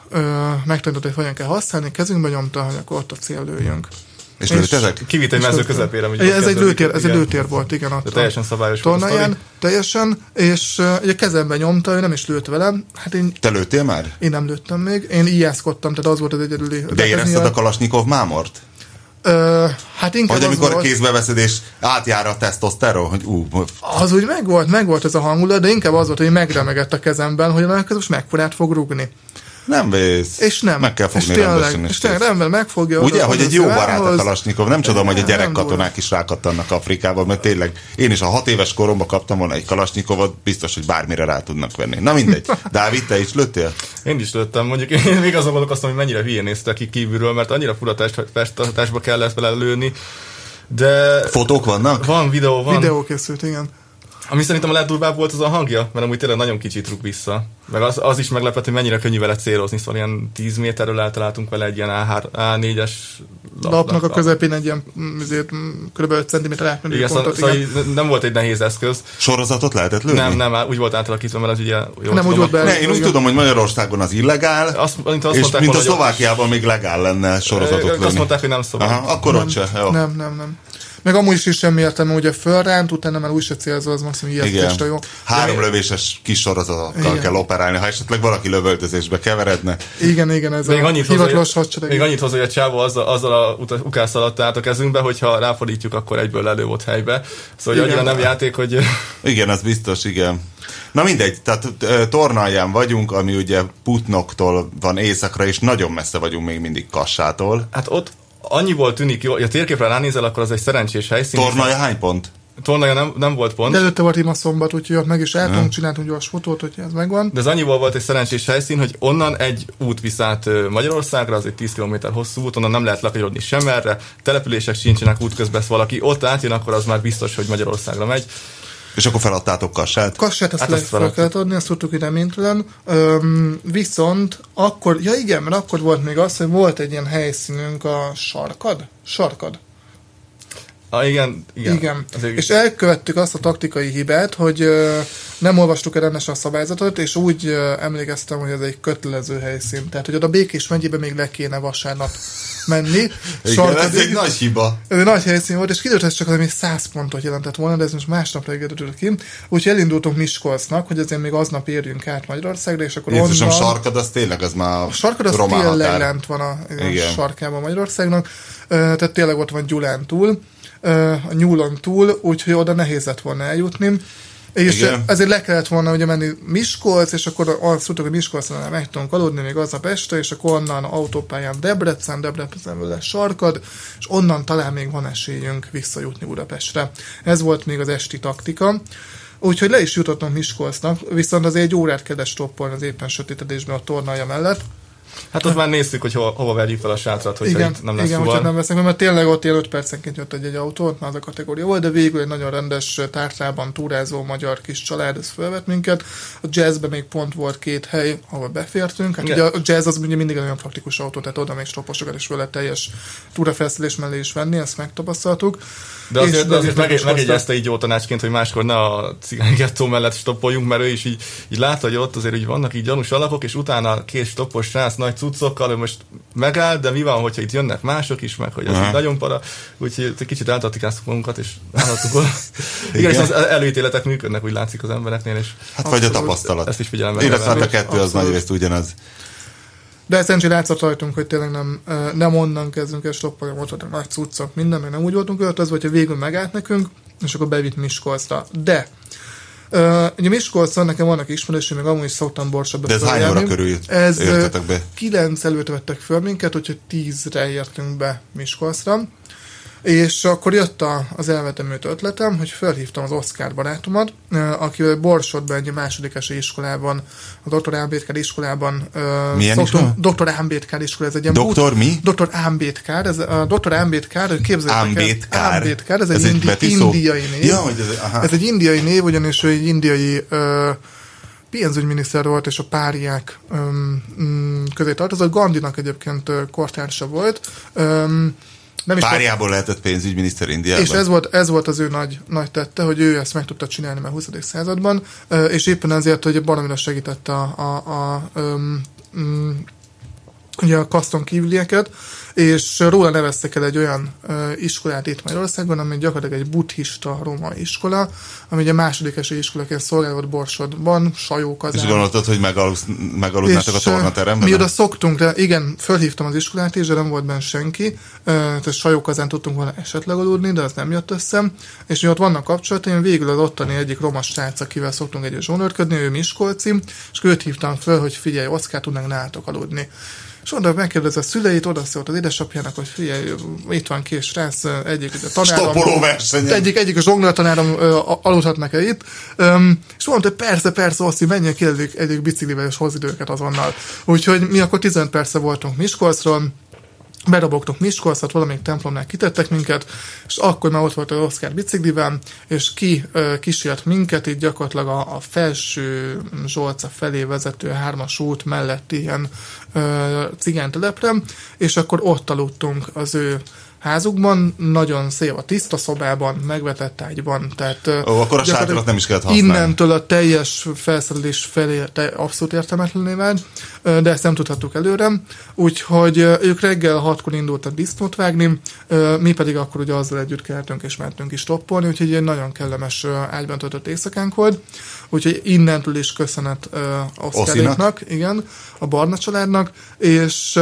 megtanított, hogy hogyan kell használni, kezünkbe nyomta, hogy akkor ott a cél lőjünk. És, és ezek? Kivitt egy mező közepére. Ez egy, lőtér, ez egy lőtér volt, igen. Ott De teljesen szabályos tornáján, teljesen, és uh, ugye kezembe nyomta, ő nem is lőtt velem. Hát én, Te lőttél már? Én nem lőttem még, én ijászkodtam, tehát az volt az egyedüli. De érezted a Kalasnyikov mámort? Ö, hát inkább Vagy amikor volt, kézbe veszed, és átjár a tesztoszteron, hogy ú. Az úgy megvolt, megvolt ez a hangulat, de inkább az volt, hogy megremegett a kezemben, hogy a most megforát fog rúgni. Nem vész. És nem. Meg kell fogni és tényleg, rendesen. És tényleg rendben megfogja. Ugye, hogy egy jó barát a Kalasnyikov. Nem csodom, hogy a gyerekkatonák is rákattannak Afrikában, mert tényleg én is a hat éves koromban kaptam volna egy Kalasnyikovot, biztos, hogy bármire rá tudnak venni. Na mindegy. Dávid, te is lőttél? Én is lőttem. Mondjuk én még azon gondolkoztam, hogy mennyire hülyén nézte ki kívülről, mert annyira furatásba kellett vele lőni. De... Fotók vannak? Van, videó van. Videó készült, igen. Ami szerintem a legdurvább volt az a hangja, mert amúgy tényleg nagyon kicsit rúg vissza. Meg az, az is meglepett, hogy mennyire könnyű vele célozni, szóval ilyen 10 méterről eltaláltunk vele egy ilyen A4-es lap, lapnak a közepén egy ilyen azért, kb. 5 cm átmenő igen, pontot, szóval, igen. Szóval nem volt egy nehéz eszköz. Sorozatot lehetett lőni? Nem, nem, úgy volt átalakítva, mert az ugye jó. Nem, úgy volt be, ne, én úgy tudom, hogy Magyarországon az illegál, azt, mint azt és mondták, mint a Szlovákiában még legál lenne sorozatot lőni. Azt mondták, hogy nem szabad. Aha, akkor nem, ott se. Jó. Nem, nem, nem. Meg amúgy is, is semmi értelme, ugye fölránt, utána már úgy se célzó, az maximum ijesztést jó. Három De lövéses kis sorozatokkal kell operálni, ha esetleg valaki lövöldözésbe keveredne. Igen, igen, ez még a annyit hivatalos hadsereg. Még annyit hozzá, hogy a csávó azzal, azzal a ukász alatt állt a kezünkbe, hogyha ráfordítjuk, akkor egyből elő volt helybe. Szóval igen. annyira nem játék, hogy... Igen, az biztos, igen. Na mindegy, tehát tornalján vagyunk, ami ugye Putnoktól van északra, és nagyon messze vagyunk még mindig Kassától. Hát ott annyiból tűnik jó, hogy a térképre ránézel, akkor az egy szerencsés helyszín. Tornaja hány pont? Tornaja nem, nem volt pont. De előtte volt ima szombat, úgyhogy ott meg is el tudunk, csináltunk gyors fotót, hogy ez megvan. De az annyiból volt egy szerencsés helyszín, hogy onnan egy út viszát Magyarországra, az egy 10 km hosszú út, onnan nem lehet lakanyarodni sem erre, települések sincsenek útközben, valaki ott átjön, akkor az már biztos, hogy Magyarországra megy. És akkor feladtátok kassát? Kassát azt Hát azt fel kellett adni, azt tudtuk, hogy reménytelen. Öm, viszont akkor, ja igen, mert akkor volt még az, hogy volt egy ilyen helyszínünk a sarkad? Sarkad. Ah, igen, igen. Igen. Azért- És elkövettük azt a taktikai hibát, hogy ö, nem olvastuk el rendesen a szabályzatot, és úgy ö, emlékeztem, hogy ez egy kötelező helyszín. Tehát, hogy oda Békés megyébe még le kéne vasárnap menni. Igen, ez egy nagy hiba. Ez egy nagy helyszín volt, és kiderült, ez csak az, ami 100 pontot jelentett volna, de ez most másnap reggel ki. Úgyhogy elindultunk Miskolcnak, hogy azért még aznap érjünk át Magyarországra, és akkor Jézusom, onnan... sarkad, az tényleg, az már A sarkad az tényleg határ. lent van a, a sarkában Magyarországnak, Ö, tehát tényleg ott van Gyulán túl, a nyúlon túl, úgyhogy oda nehéz lett volna eljutni. És Igen. ezért le kellett volna ugye menni Miskolc, és akkor azt tudtuk, hogy Miskolcon meg tudunk aludni még aznap este, és akkor onnan autópályán Debrecen, Debrecenből lesz sarkad, és onnan talán még van esélyünk visszajutni Budapestre. Ez volt még az esti taktika. Úgyhogy le is jutottam Miskolcnak, viszont azért egy órát kellett stoppolni az éppen sötétedésben a tornalja mellett. Hát ott már néztük, hogy hova, hova vegyük fel a sátrat, hogyha igen, itt nem lesz igen, fuvar. hogyha nem vesznek, mert tényleg ott ilyen 5 percenként jött egy, egy autó, ott már az a kategória volt, de végül egy nagyon rendes tárcában túrázó magyar kis család, ez felvett minket. A jazzben még pont volt két hely, ahol befértünk. Hát Igen. ugye a jazz az ugye mindig egy olyan praktikus autó, tehát oda még stopposokat is lehet teljes túrafelszerelés mellé is venni, ezt megtapasztaltuk. De azért, de azért meg, megjegyezte így jó tanácsként, hogy máskor ne a cigánygettó mellett stoppoljunk, mert ő is így, így látta, hogy ott azért így vannak így gyanús alakok, és utána két stoppos srác nagy cuccokkal, most megáll, de mi van, hogyha itt jönnek mások is, meg hogy ez így nagyon para, úgyhogy egy kicsit eltatikáztuk magunkat, és állhatunk volna. Igen, és Igen. az előítéletek működnek, úgy látszik az embereknél, és Hát vagy a tapasztalat. ezt is figyelembe kell Illetve hát a kettő az nagy részt ugyanaz. De szerencsére látszott rajtunk, hogy tényleg nem, nem onnan kezdünk el stoppolni, ott voltak nagy cuccok, minden, meg nem úgy voltunk öltözve, hogyha végül megállt nekünk, és akkor bevitt Miskolcra. De Uh, ugye Miskolcon nekem vannak ismerőség, meg amúgy is szoktam borsodba De ez hány óra körül Ez be? 9 előtt vettek föl minket, úgyhogy 10-re értünk be Miskolcra. És akkor jött a, az elvetemült ötletem, hogy felhívtam az Oszkár barátomat, akivel Borsodban egy második esély iskolában, a Dr. Ámbétkár iskolában Milyen iskola? Dr. Ámbétkár iskola, ez egy ilyen Doktor mi? Dr. Ámbétkár, ez a Dr. Ámbétkár, képzeljétek el- Ámbétkár. Ámbétkár, ez egy, Ez egy indi, indiai név. Ja, hogy ez- aha. ez egy indiai név, ugyanis ő egy indiai ö, pénzügyminiszter volt, és a páriák öm, közé tartozott. Gandinak egyébként kortársa volt. Öm, nem is Párjából lehetett pénzügyminiszter Indiában. és ez volt, ez volt az ő nagy, nagy tette, hogy ő ezt meg tudta csinálni már 20. században, és éppen ezért, hogy baromira segítette a, a, a, mm, ugye a kaszton kívülieket, és róla neveztek el egy olyan ö, iskolát itt Magyarországon, ami gyakorlatilag egy buddhista roma iskola, ami ugye második esély iskolaként szolgál volt Borsodban, Sajókazán. És gondoltad, hogy megalusz, megaludnátok a tornateremben? Mi oda szoktunk, de igen, fölhívtam az iskolát is, de nem volt benne senki. Ö, Tehát sajókazán tudtunk volna esetleg aludni, de az nem jött össze. És mi ott vannak kapcsolataim, végül az ottani egyik roma srác, akivel szoktunk együtt zsonőrködni, ő Miskolci, és őt hívtam föl, hogy figyelj, Oszkár, tudnánk nálatok aludni. És oda megkérdezte a szüleit, oda szólt az édesapjának, hogy figyelj, itt van két srác, egyik ugye tanárom, egyik, egyik a zsongler tanárom ö, a- aludhatnak-e itt. Öm, és mondta, hogy persze, persze, Oszi, menjen ki egyik, egyik biciklivel, és hozz időket azonnal. Úgyhogy mi akkor 15 perce voltunk Miskolcról, bedobogtunk Miskolcot, valamelyik templomnál kitettek minket, és akkor már ott volt az Oscar biciklivel, és ki ö, kísért minket, így gyakorlatilag a, a felső Zsolca felé vezető hármas út melletti ilyen ö, és akkor ott aludtunk az ő házukban, nagyon szép a tiszta szobában, megvetett ágyban, tehát Ó, akkor a sátrat nem is kellett használni. Innentől a teljes felszerelés felé abszolút értelmetlené vált, de ezt nem tudhattuk előre, úgyhogy ők reggel hatkor indultak disznót vágni, mi pedig akkor ugye azzal együtt keltünk és mentünk is toppolni, úgyhogy egy nagyon kellemes ágyban töltött éjszakánk volt, úgyhogy innentől is köszönet Oszkáréknak, igen, a Barna családnak, és,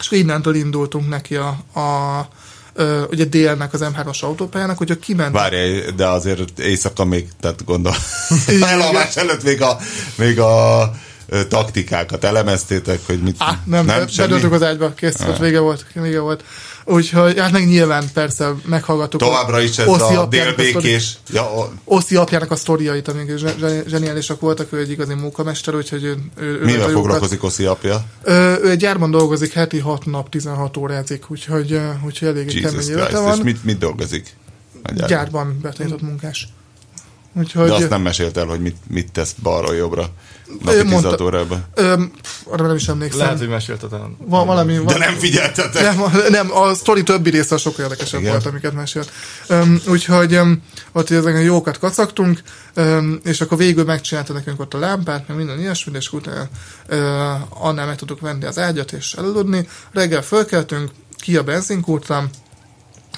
és akkor innentől indultunk neki a, a ö, ugye délnek az M3-as autópályának, hogyha kiment Várj, de azért éjszaka még, tehát gondol. Elalvás előtt még a, még a taktikákat elemeztétek, hogy mit... Á, nem, nem semmi? bedöltük az ágyba, kész volt, vége volt, vége volt. Úgyhogy, hát meg nyilván persze meghallgattuk. Továbbra is ez Oszi a délbékés... Ja, o- Oszi apjának a sztoriait, amik zse- zse- zseniálisak voltak, ő egy igazi munkamester, úgyhogy ő, ő, ő mivel ő- foglalkozik Oszi apja? Ö, ő egy gyárban dolgozik heti 6 nap, 16 órázik, úgyhogy, úgyhogy elég kemény élete és van. mit, mit dolgozik? Gyárban. Gyárban betanított munkás. Úgyhogy, De azt nem mesélt el, hogy mit, mit tesz balról jobbra. Ő Napi mondta- 16 órában. Ö, arra nem is emlékszem. Lehet, hogy mesélted el. Va- valami, De valami, nem figyeltetek! nem, nem, a sztori többi része sokkal érdekesebb Igen. volt, amiket mesélt. Um, úgyhogy um, ott ezeken jókat kacagtunk, um, és akkor végül megcsinálta nekünk ott a lámpát, meg minden ilyesmit, és utána uh, annál meg tudtuk venni az ágyat és elaludni. Reggel fölkeltünk, ki a benzinkútra,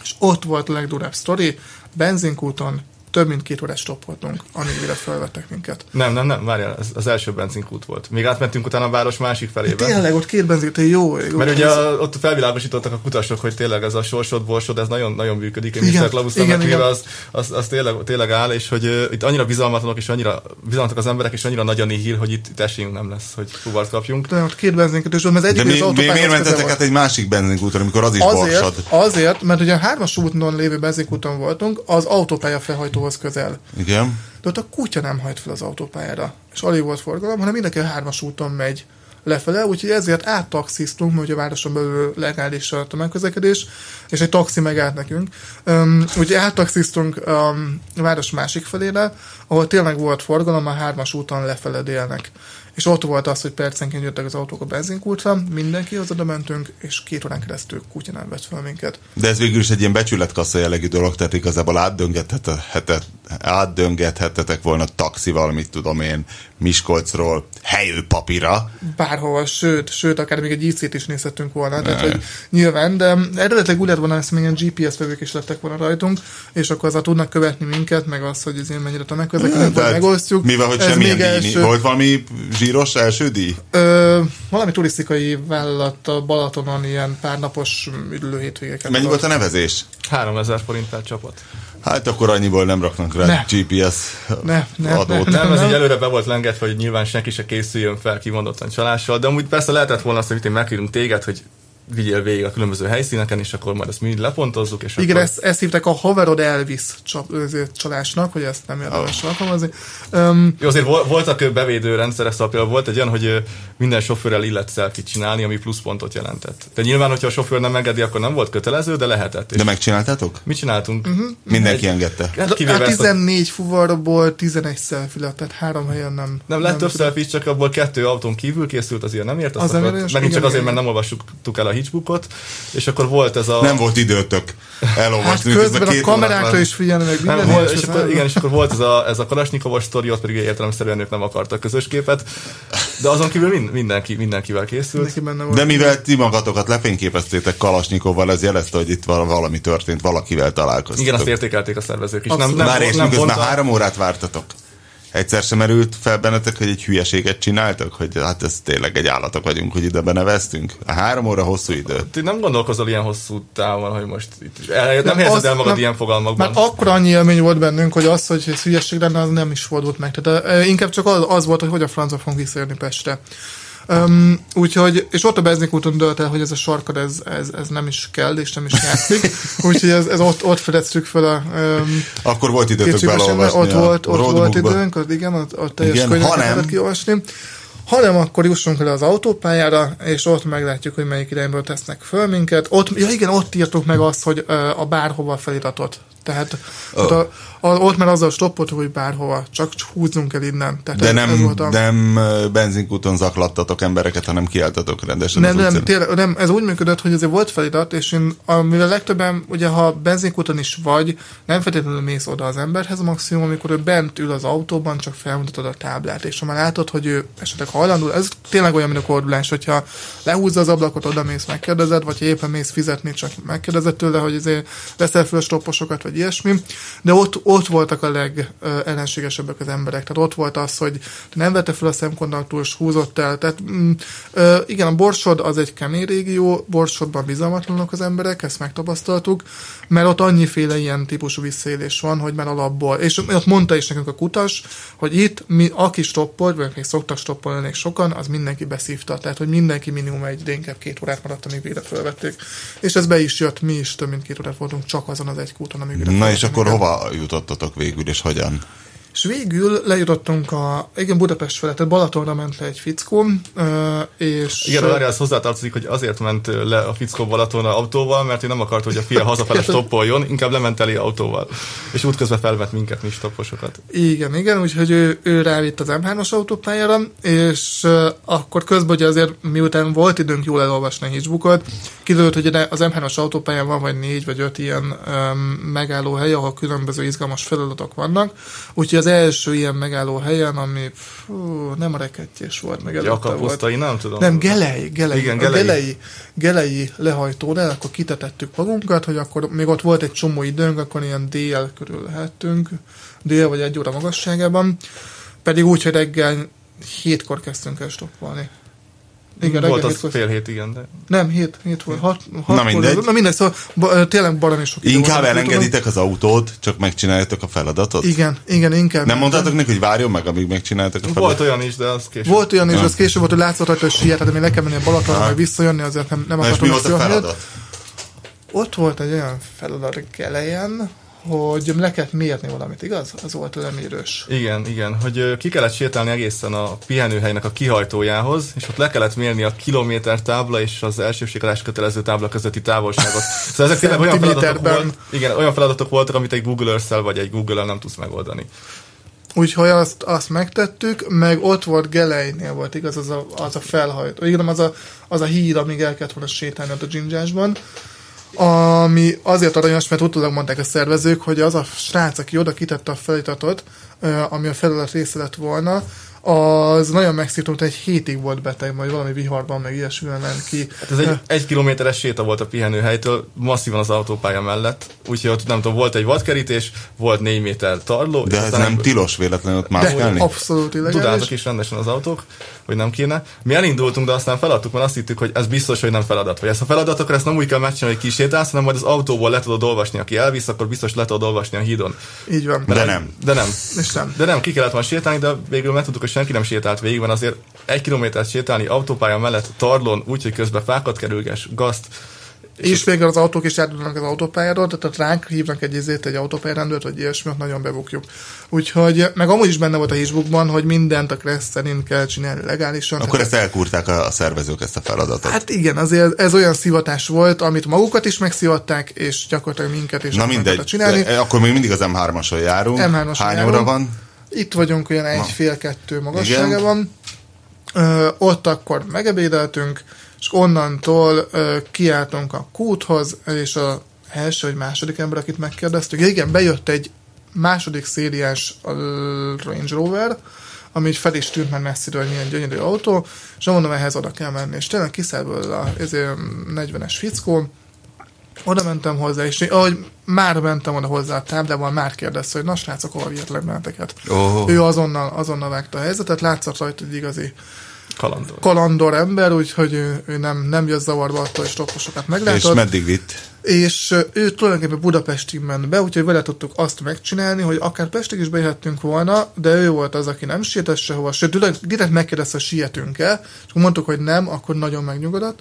és ott volt a legdurább sztori, benzinkúton több mint két órás stoppoltunk, amíg mire felvettek minket. Nem, nem, nem, várjál, ez az első benzinkút volt. Még átmentünk utána a város másik felébe. Tényleg, ott két benzinkút, jó, jó. Mert ugye a, ott felvilágosítottak a kutasok, hogy tényleg ez a sorsod, borsod, ez nagyon, nagyon működik. Én Mr. Igen. az, az, az tényleg, tényleg, áll, és hogy uh, itt annyira bizalmatlanok, és annyira bizalmatlanok az emberek, és annyira nagy a nihil, hogy itt, itt esélyünk nem lesz, hogy fuvart kapjunk. De ott két volt, mert az De egyik mi, az mi, miért mentetek át egy másik benzinkúton, amikor az is Azért, borsod? azért, mert ugye a hármas úton lévő benzinkúton voltunk, az autópálya felhajtóhoz közel. Igen. De ott a kutya nem hajt fel az autópályára. És alig volt forgalom, hanem mindenki a hármas úton megy lefele, úgyhogy ezért áttaxiztunk, mert ugye a városon belül legális a tömegközlekedés, és egy taxi megállt nekünk. Um, úgyhogy áttaxiztunk um, a város másik felére, ahol tényleg volt forgalom, a hármas úton lefele délnek. És ott volt az, hogy percenként jöttek az autók a benzinkútra, mindenki oda mentünk, és két órán keresztül kutya nem vett fel minket. De ez végül is egy ilyen becsületkassa jellegű dolog, tehát igazából átdöngethetet, átdöngethetetek volna taxival, mit tudom én, Miskolcról helyőpapira. bárhol, sőt, sőt, akár még egy IC-t is nézhetünk volna, tehát hogy nyilván, de eredetileg úgy lett volna, hogy még ilyen GPS vevők is lettek volna rajtunk, és akkor azzal tudnak követni minket, meg azt, hogy azért mennyire tudnak közlekedni, akkor Tehát megosztjuk. Mivel, hogy semmilyen díj, első- volt valami zsíros első díj? Ö, valami turisztikai vállalat a Balatonon ilyen párnapos üdülő hétvégeket. Mennyi volt a nevezés? 3000 forint per csapat. Hát akkor annyiból nem raknak rá Ne. GPS Ne, ne, adót. ne, Nem, ez nem. így előre be volt lengetve, hogy nyilván senki se készüljön fel kimondottan csalással, de amúgy persze lehetett volna azt, hogy én meghívunk téged, hogy vigyél végig a különböző helyszíneken, és akkor majd ezt mind lepontozzuk, és Igen, akkor... ezt, ezt hívták a Haverod Elvis csalásnak, hogy ezt nem érdemes alkalmazni. Um, Jó, azért vol- voltak bevédő rendszerek, szóval például volt egy olyan, hogy minden sofőrrel illet selfie csinálni, ami pluszpontot jelentett. De nyilván, hogyha a sofőr nem engedi, akkor nem volt kötelező, de lehetett. És De megcsináltátok? mit csináltunk? Uh-huh. Mindenki engedte. Hát kivéve hát ezt a- 14 fuvarból 11 selfie lett, tehát három helyen nem. Nem lett több selfie, csak abból kettő autón kívül készült, azért nem ért. Az Azt nem megint csak igen, azért, mert nem olvastuk el a hitchbookot, és akkor volt ez a... Nem volt időtök Hát elolvasni. közben a két kamerákra órát is figyelni, meg Nem, minden. volt, és és ez akkor, nem- igen, és akkor volt ez a, ez a Kalasnyikovos sztori, ott pedig értelemszerűen ők nem akartak közös képet, de azon kívül mind, mindenki, mindenkivel készült. Mindenki. De mivel ti magatokat lefényképeztétek Kalasnyikovval, ez jelezte, hogy itt val- valami történt, valakivel találkoztatok. Igen, azt értékelték a szervezők is. Abszolút. Nem, nem, Már és nem miközben a- három órát vártatok. Egyszer sem merült fel bennetek, hogy egy hülyeséget csináltak, hogy hát ez tényleg egy állatok vagyunk, hogy ide beneveztünk. A három óra hosszú idő. Ti nem gondolkozol ilyen hosszú távon, hogy most itt el, nem helyezed az- el magad nem- ilyen fogalmakban. Már akkor annyi élmény volt bennünk, hogy az, hogy ez hülyeség lenne, az nem is fordult meg. Tehát inkább csak az, az volt, hogy hogy a francia fogunk visszajönni Pestre. Um, úgyhogy, és ott a benzinkúton dölt el, hogy ez a sarkad, ez, ez, ez nem is kell, és nem is játszik. úgyhogy ez, ez ott, ott fedeztük fel a um, Akkor volt időtök belolvasni Ott volt, ott volt időnk, ott igen, ott, ott teljes Igen, lehetett kiolvasni. hanem akkor jussunk le az autópályára, és ott meglátjuk, hogy melyik irányból tesznek föl minket. Ott, ja igen, ott írtuk meg azt, hogy a bárhova feliratot. Tehát a, a, ott már azzal stoppoltuk, hogy bárhova, csak húzzunk el innen. Tehát De ez, ez nem, volt a... nem benzinkúton zaklattatok embereket, hanem kiálltatok rendesen Nem, nem, tényleg, nem, ez úgy működött, hogy azért volt felirat, és én, amivel legtöbben, ugye ha benzinkúton is vagy, nem feltétlenül mész oda az emberhez, maximum, amikor ő bent ül az autóban, csak felmutatod a táblát, és ha már látod, hogy ő esetleg hajlandó, ez tényleg olyan, mint a kordulás, hogyha lehúzza az ablakot, oda mész, megkérdezed, vagy ha éppen mész fizetni, csak megkérdezed tőle, hogy azért veszel föl stopposokat, vagy ilyesmi, de ott, ott voltak a legellenségesebbek az emberek, tehát ott volt az, hogy nem vette fel a szemkontaktúr, és húzott el, tehát mm, ö, igen, a Borsod az egy kemény régió, Borsodban bizalmatlanok az emberek, ezt megtapasztaltuk, mert ott annyiféle ilyen típusú visszaélés van, hogy már alapból, és ott mondta is nekünk a kutas, hogy itt mi, aki stoppolt, vagy még szoktak stoppolni elég sokan, az mindenki beszívta, tehát hogy mindenki minimum egy, de inkább két órát maradt, amíg végre felvették. És ez be is jött, mi is több mint két órát voltunk csak azon az egy kúton, amíg Na és akkor hova jutottatok végül, és hogyan? És végül lejutottunk a, igen, Budapest felett, tehát Balatonra ment le egy fickó, és... Igen, arra az hozzátartozik, hogy azért ment le a fickó Balatonra autóval, mert ő nem akart, hogy a fia hazafele stoppoljon, inkább lement elé autóval. És útközben felvett minket, mi stopposokat. Igen, igen, úgyhogy ő, ő rávitt az M3-as autópályára, és akkor közben ugye azért miután volt időnk jól elolvasni a Hitchbookot, kiderült, hogy az M3-as autópályán van vagy négy vagy öt ilyen um, megállóhely, ahol különböző izgalmas feladatok vannak, úgyhogy az első ilyen megállóhelyen, ami fú, nem a rekettyés volt, meg előtte volt. Nem tudom. Nem, Gelei, Gelei, Igen, a Gelei. Gelei, Gelei lehajtónál, akkor kitetettük magunkat, hogy akkor még ott volt egy csomó időnk, akkor ilyen dél körül lehettünk, dél vagy egy óra magasságában, pedig úgy, hogy reggel hétkor kezdtünk el stoppolni. Igen, volt reggel az hétkor. fél hét, igen, de Nem, hét, hét volt. Hat, hat Na mindegy. Na mindegy, szóval ba, tényleg baromi sok Inkább volt, elengeditek az autót, csak megcsináljátok a feladatot? Igen, igen, inkább. Nem mondtátok neki, hogy várjon meg, amíg megcsináltak a volt feladatot? olyan is, de az később. Volt olyan is, Ja. az később volt, hogy látszott rajta, hogy siet, tehát még le kell menni a Balatonra, meg visszajönni, azért nem, nem Na és akartam mi volt a feladat? Ott volt egy olyan feladat elejen, hogy le kellett mérni valamit, igaz? Az volt a lemérős. Igen, igen, hogy ki kellett sétálni egészen a pihenőhelynek a kihajtójához, és ott le kellett mérni a kilométer tábla és az elsőségalás kötelező tábla közötti távolságot. Szóval ezek tényleg olyan feladatok, volt, igen, olyan feladatok voltak, amit egy Google earth vagy egy Google-el nem tudsz megoldani. Úgyhogy azt, azt megtettük, meg ott volt Gelejnél volt, igaz, az a, az a felhajtó. Igen, az a, az a híd, amíg el kellett volna sétálni ott a dzsindzsásban. Ami azért aranyos, mert utólag mondták a szervezők, hogy az a srác, aki oda kitette a feladatot, ö, ami a feladat része lett volna, az nagyon megszívtam, hogy egy hétig volt beteg, majd valami viharban, meg ilyesmivel ment ki. Hát ez egy egy kilométeres séta volt a pihenőhelytől, masszívan az autópálya mellett, úgyhogy ott nem tudom, volt egy vadkerítés, volt négy méter tarló. De ez nem tilos véletlenül ott De mászkálni? abszolút illegális. Tudáltak is rendesen az autók, hogy nem kéne. Mi elindultunk, de aztán feladtuk, mert azt hittük, hogy ez biztos, hogy nem feladat. Vagy ezt a feladatokat ezt nem úgy kell megcsinálni, hogy kisétálsz, hanem majd az autóból le tudod olvasni, aki elvisz, akkor biztos le tudod olvasni a hídon. Így van. De nem. De nem. És nem. De nem, ki kellett volna sétálni, de végül megtudtuk, hogy senki nem sétált végig, mert azért egy kilométert sétálni autópálya mellett tarlon, úgyhogy közben fákat kerülges, gazt. És végül az autók is átudnak az autópályáról, tehát ránk hívnak egy izét, egy autópályarendőrt, vagy ilyesmi, ott nagyon bebukjuk. Úgyhogy, meg amúgy is benne volt a Hitchbookban, hogy mindent a Kressz szerint kell csinálni legálisan. Akkor Tehát- ezt elkúrták a szervezők ezt a feladatot. Hát igen, azért ez olyan szivatás volt, amit magukat is megszivatták, és gyakorlatilag minket is Na mindegy, csinálni. Akkor még mindig az M3-ason járunk. M3-ason Hány járunk. óra van? Itt vagyunk olyan egy fél-kettő magasságában. Ö, ott akkor megebédeltünk, és onnantól ö, kiálltunk a kúthoz, és a első vagy második ember, akit megkérdeztük, ja, igen, bejött egy második szériás Range Rover, ami így fel is tűnt már messziről, milyen gyönyörű autó, és mondom, ehhez oda kell menni. És tényleg kiszáll belőle a ezért 40-es fickó, oda mentem hozzá, és ahogy már mentem oda hozzá a táblával, már kérdezte, hogy na srácok, hova vihetlek benneteket. Ó. Ő azonnal, azonnal vágta a helyzetet, látszott rajta egy igazi Kalandor. kalandor ember, úgyhogy ő, ő nem, nem jött zavarba attól, És meglátott. meddig vitt? És ő tulajdonképpen Budapestig ment be, úgyhogy vele tudtuk azt megcsinálni, hogy akár Pestig is bejöhettünk volna, de ő volt az, aki nem sietett sehova, sőt, direkt, megkérdezte, sietünk-e, és mondtuk, hogy nem, akkor nagyon megnyugodott.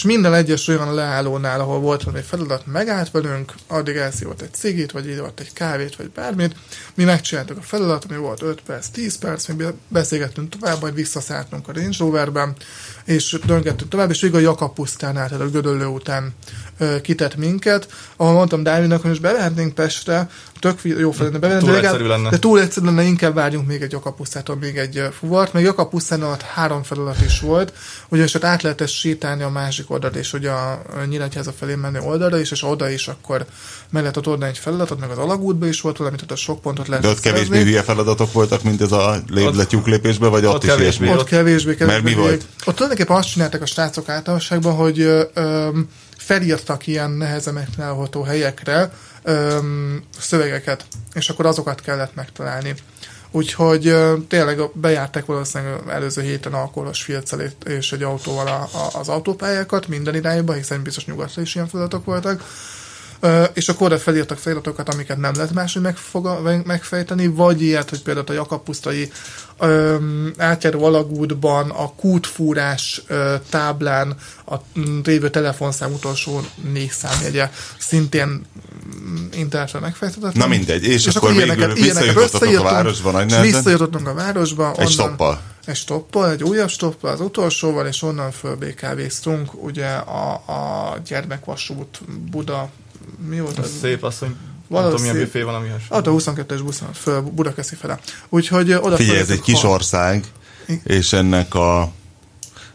És minden egyes olyan leállónál, ahol volt valami feladat, megállt velünk, addig elszívott egy cigit, vagy ívott egy kávét, vagy bármit. Mi megcsináltuk a feladat, ami volt 5 perc, 10 perc, mi beszélgettünk tovább, majd visszaszálltunk a Range Roverben, és döngettünk tovább, és végül a Jakab pusztánál, tehát a Gödöllő után ö, kitett minket, ahol mondtam Dávidnak, hogy most bevehetnénk Pestre, tök jó felenne bevenni, Túl de, legalább- egyszerű lenne. de túl egyszerű lenne, inkább várjunk még egy Jakab pusztától még egy fuvart, meg Jakab pusztán alatt három feladat is volt, ugyanis ott át lehetett sétálni a másik oldalt, és hogy a Nyíregyháza felé menni oldalra is, és oda is akkor meg lehetett oldani egy feladatot, meg az alagútban is volt valami, tehát a sok pontot lehet De ott kevésbé hülye feladatok voltak, mint ez a léplettyúk lépésbe, vagy ott, ott is kevésbé. ilyesmi? Ott kevésbé, kevésbé. Mert mi volt? Ott tulajdonképpen azt csináltak a srácok általánosságban, hogy ö, felírtak ilyen nehezen megtalálható helyekre ö, szövegeket, és akkor azokat kellett megtalálni. Úgyhogy ö, tényleg bejárták valószínűleg előző héten alkoholos filccel és egy autóval a, a, az autópályákat minden irányba, hiszen biztos nyugatra is ilyen feladatok voltak. És akkor oda felírtak feliratokat, amiket nem lehet máshogy megfoga, meg- megfejteni, vagy ilyet, hogy például a Jakabpusztai öm, átjáró alagútban a kútfúrás ö, táblán a lévő telefonszám utolsó négy számjegye szintén mm, internetre megfejtetetlen. Na mindegy, és akkor végül visszajutottatok a összeírtunk, városba nagy és visszajutottunk a városba. Egy stoppal. Egy stoppal, egy újabb stoppal, az utolsóval, és onnan föl BKV-ztunk, ugye a, a gyermekvasút Buda, mi volt Ez az? szép asszony. Nem Valami tudom, milyen büfé valami hasonló. Ott a 22-es buszon, föl Budakeszi fele. Úgyhogy oda Figyelj, ez egy kis ország, és ennek a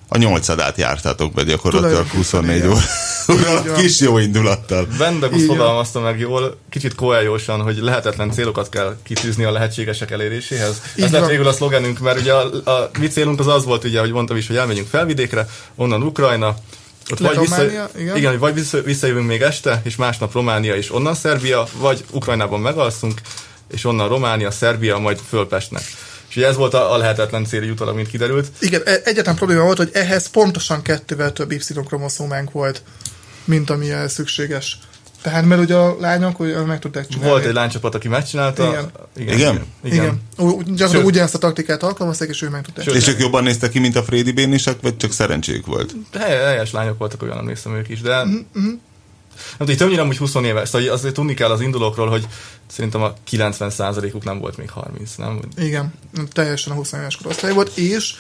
a nyolcadát jártátok be gyakorlatilag Tulajdonképpen 24 igen. óra. Kis jó indulattal. Van. fogalmazta meg jól, kicsit koeljósan, hogy lehetetlen célokat kell kitűzni a lehetségesek eléréséhez. Így Ez lett van. végül a szlogenünk, mert ugye a, a mi célunk az az volt, ugye, hogy mondtam is, hogy elmegyünk felvidékre, onnan Ukrajna, ott vagy vissza, Románia, igen. igen, vagy vissza, visszajövünk még este, és másnap Románia, és onnan Szerbia, vagy Ukrajnában megalszunk, és onnan Románia, Szerbia, majd Fölpestnek. És ugye ez volt a, a lehetetlen cél utólag, mint kiderült. Igen, e- egyetlen probléma volt, hogy ehhez pontosan kettővel több Y-kromoszómánk volt, mint ami ehhez szükséges. Tehát, mert ugye a lányok ugye meg tudták csinálni. Volt egy lánycsapat, aki megcsinálta. Igen. Igen. Igen? igen. Igen. igen. Ugyanezt a taktikát alkalmazták, és ő meg tudták. És ők jobban néztek ki, mint a Frédi Bénisek, vagy csak szerencséjük volt? Hely, helyes lányok voltak, olyan emlékszem ők is, de... Mhm, Mm-hmm. Nem tudom, többnyire amúgy 20 éves, szóval azért tudni kell az indulókról, hogy szerintem a 90%-uk nem volt még 30, nem? Igen, teljesen a 20 éves korosztály volt, és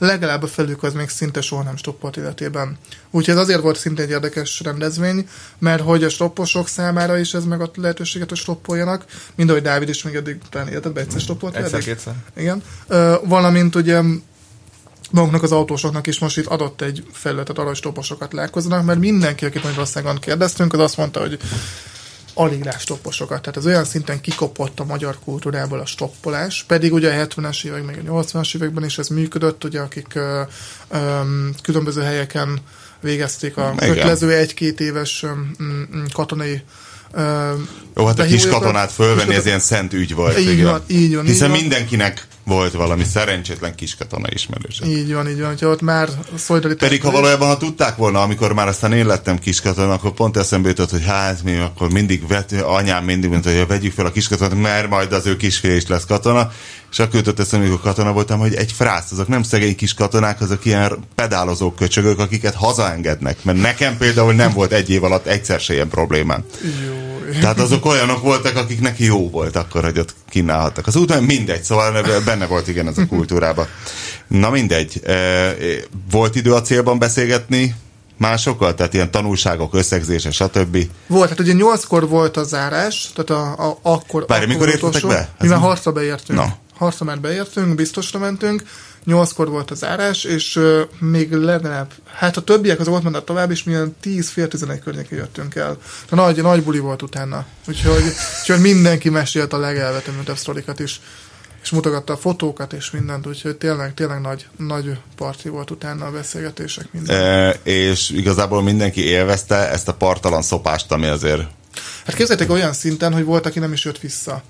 legalább a felük az még szinte soha nem stoppolt életében. Úgyhogy ez azért volt szinte egy érdekes rendezvény, mert hogy a stopposok számára is ez meg a lehetőséget, hogy stoppoljanak, mind ahogy Dávid is még eddig talán életedben egyszer stoppolt. Egyszer-kétszer. Igen. Ö, valamint ugye maguknak az autósoknak is most itt adott egy felületet arra, hogy stopposokat lelkozzanak, mert mindenki, akit Magyarországon kérdeztünk, az azt mondta, hogy alig lát stopposokat. Tehát ez olyan szinten kikopott a magyar kultúrából a stoppolás, pedig ugye a 70-es évek, még a 80-as években is ez működött, ugye akik ö, ö, különböző helyeken végezték a Igen. kötelező egy-két éves mm, katonai ö, Jó, hát a kis katonát fölvenni, ez ilyen szent ügy volt. Így igen. van, így van, Hiszen így van. mindenkinek volt valami szerencsétlen kis katona ismerőse. Így van, így van, hogyha ott már szolidaritás. Pedig ha valójában, ha tudták volna, amikor már aztán én lettem kiskatona, akkor pont eszembe jutott, hogy hát mi akkor mindig vet, anyám mindig mondta, hogy vegyük fel a kiskatonát, mert majd az ő kisfél is lesz katona. És akkor jutott eszembe, amikor katona voltam, hogy egy frász, azok nem szegény kis katonák, azok ilyen pedálozó köcsögök, akiket hazaengednek. Mert nekem például nem volt egy év alatt egyszer se ilyen problémám. Jó. Tehát azok olyanok voltak, akik neki jó volt akkor, hogy ott kínálhattak. Az úton mindegy, szóval benne volt igen ez a kultúrában. Na mindegy, e, volt idő a célban beszélgetni másokkal? Tehát ilyen tanulságok, összegzése, stb. Volt, hát ugye nyolckor volt a zárás, tehát a, a, akkor... Várj, mikor értetek be? Mi Ez már mi? harcra beértünk. Na. Harcra már beértünk, biztosra mentünk, nyolckor volt a zárás, és uh, még legalább, hát a többiek az ott mentek tovább, és milyen 10 fél 11 környékén jöttünk el. De nagy, nagy buli volt utána. Úgyhogy, úgyhogy mindenki mesélt a legelvetemültebb sztorikat is és mutogatta a fotókat és mindent, úgyhogy tényleg, tényleg nagy, nagy parti volt utána a beszélgetések minden. E, és igazából mindenki élvezte ezt a partalan szopást, ami azért Hát képzeljétek olyan szinten, hogy volt, aki nem is jött vissza.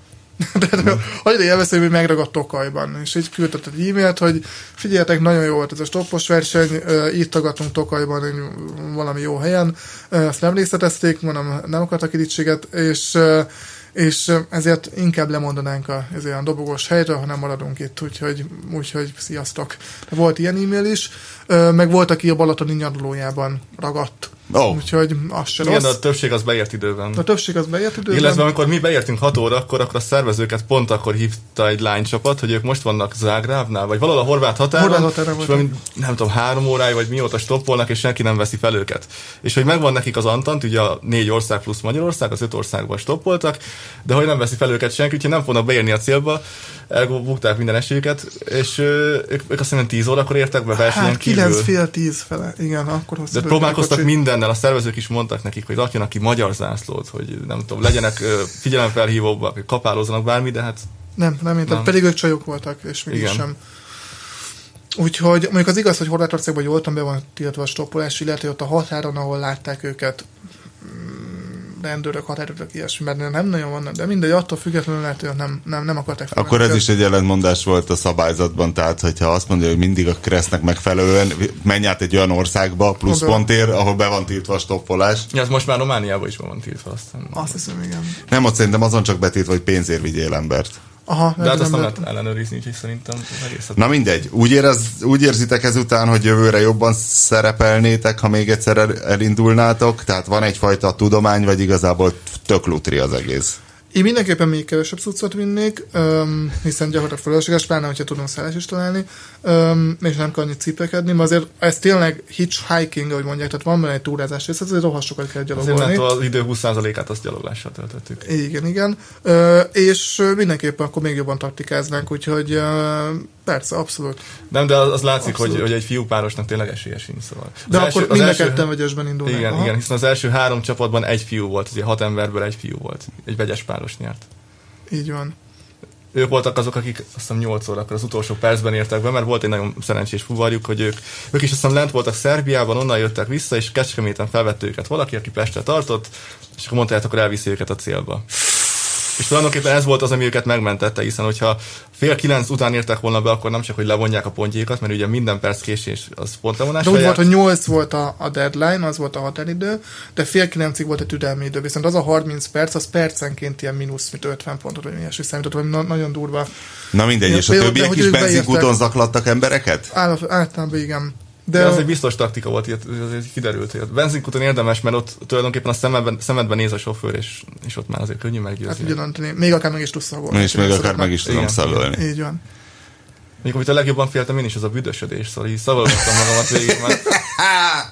Tehát annyira élvezte, hogy megragadt Tokajban, és így küldött egy e-mailt, hogy figyeljetek, nagyon jó volt ez a stoppos verseny, ö, írtogatunk Tokajban valami jó helyen, ezt nem részletezték, mondom, nem akartak irítséget, és és ezért inkább lemondanánk a, ez olyan dobogós helyről, hanem maradunk itt, úgyhogy, úgyhogy sziasztok. Volt ilyen e-mail is, meg volt, aki a Balatoni nyaralójában ragadt. Ó. Úgyhogy az se Igen, rossz. a többség az beért időben. A többség az beért időben. Illetve amikor mi beértünk 6 óra, akkor, akkor a szervezőket pont akkor hívta egy lánycsapat, hogy ők most vannak Zágrávnál, vagy valahol a horvát határon, Horvát határon és valami, nem tudom, három óráig, vagy mióta stoppolnak, és senki nem veszi fel őket. És hogy megvan nekik az Antant, ugye a négy ország plusz Magyarország, az öt országban stoppoltak, de hogy nem veszi fel őket senki, úgyhogy nem fognak beérni a célba, ergo bukták minden esélyüket, és ők, ők azt hiszem 10 órakor értek be versenyen Hát kívül. 9 fél 10 fele, igen, akkor De próbálkoztak mindennel, a szervezők is mondtak nekik, hogy rakjanak ki magyar zászlót, hogy nem tudom, legyenek figyelemfelhívóbbak, kapálózzanak bármi, de hát Nem, nem értem, Nem. pedig ők csajok voltak, és mégis Igen. sem. Úgyhogy mondjuk az igaz, hogy Horvátországban jól be van tiltva a stoppolás, illetve ott a határon, ahol látták őket, rendőrök, határőrök, ilyesmi, mert nem nagyon vannak, de mindegy, attól függetlenül lehet, hogy nem, nem, nem akarták Akkor ez is egy ellentmondás volt a szabályzatban, tehát hogyha azt mondja, hogy mindig a kresznek megfelelően menj át egy olyan országba, plusz pontér, ahol be van tiltva a stopfolás. Ja, ez most már Romániában is be van tiltva, aztán. Azt hiszem, igen. Nem, ott szerintem azon csak betiltva, hogy pénzért vigyél embert. Aha, De hát azt nem lehet- ellenőrizni, úgyhogy szerintem egész. Na mindegy, úgy, érez, úgy érzitek ezután, hogy jövőre jobban szerepelnétek, ha még egyszer el, elindulnátok? Tehát van egyfajta tudomány, vagy igazából tök lutri az egész? Én mindenképpen még kevesebb cuccot vinnék, um, hiszen gyakorlatilag fölösleges, pláne, hogyha tudunk szállás is találni, um, és nem kell annyit ciplekedni, mert azért ez tényleg hitchhiking, ahogy mondják, tehát van benne egy túrázás rész, azért rohadt sokat kell Azért gyalogolni. mert az idő 20%-át azt gyaloglással töltöttük. Igen, igen. Ö, és mindenképpen akkor még jobban taktikáznánk, úgyhogy ö, persze, abszolút. Nem, de az, az látszik, hogy, Abszolút. hogy egy fiúpárosnak tényleg esélye sincs. Szóval. De Az akkor az mind a ketten vegyesben indulnak. Igen, Aha. igen, hiszen az első három csapatban egy fiú volt, ugye hat emberből egy fiú volt. Egy vegyes páros nyert. Így van. Ők voltak azok, akik azt hiszem 8 órakor az utolsó percben értek be, mert volt egy nagyon szerencsés fuvarjuk, hogy ők, ők is azt hiszem lent voltak Szerbiában, onnan jöttek vissza, és Kecskeméten felvette őket valaki, aki Pestre tartott, és akkor mondta, hogy hát akkor elviszi őket a célba. És tulajdonképpen ez volt az, ami őket megmentette, hiszen hogyha fél kilenc után értek volna be, akkor nem csak, hogy levonják a pontjékat, mert ugye minden perc késés az pontlevonás. De úgy volt, hogy 8 volt a, a deadline, az volt a határidő, de fél kilencig volt a türelmi idő, viszont az a 30 perc, az percenként ilyen mínusz, mint 50 pontot, vagy ilyesmi számított, vagy na- nagyon durva. Na mindegy, Ja, és a többiek hogy is benzinkúton zaklattak embereket? Általában igen. De De, az egy biztos taktika volt, hogy azért kiderült, hogy a benzinkuton érdemes, mert ott tulajdonképpen a szemedben, szemedben néz a sofőr, és, és ott már azért könnyű hát meggyőzni. ugyanant, még akár meg is tudsz szagolni. És még akár meg is tudom szagolni. Így van. Még amit a legjobban féltem én is, az a büdösödés, szóval így szavalgattam magamat végig, mert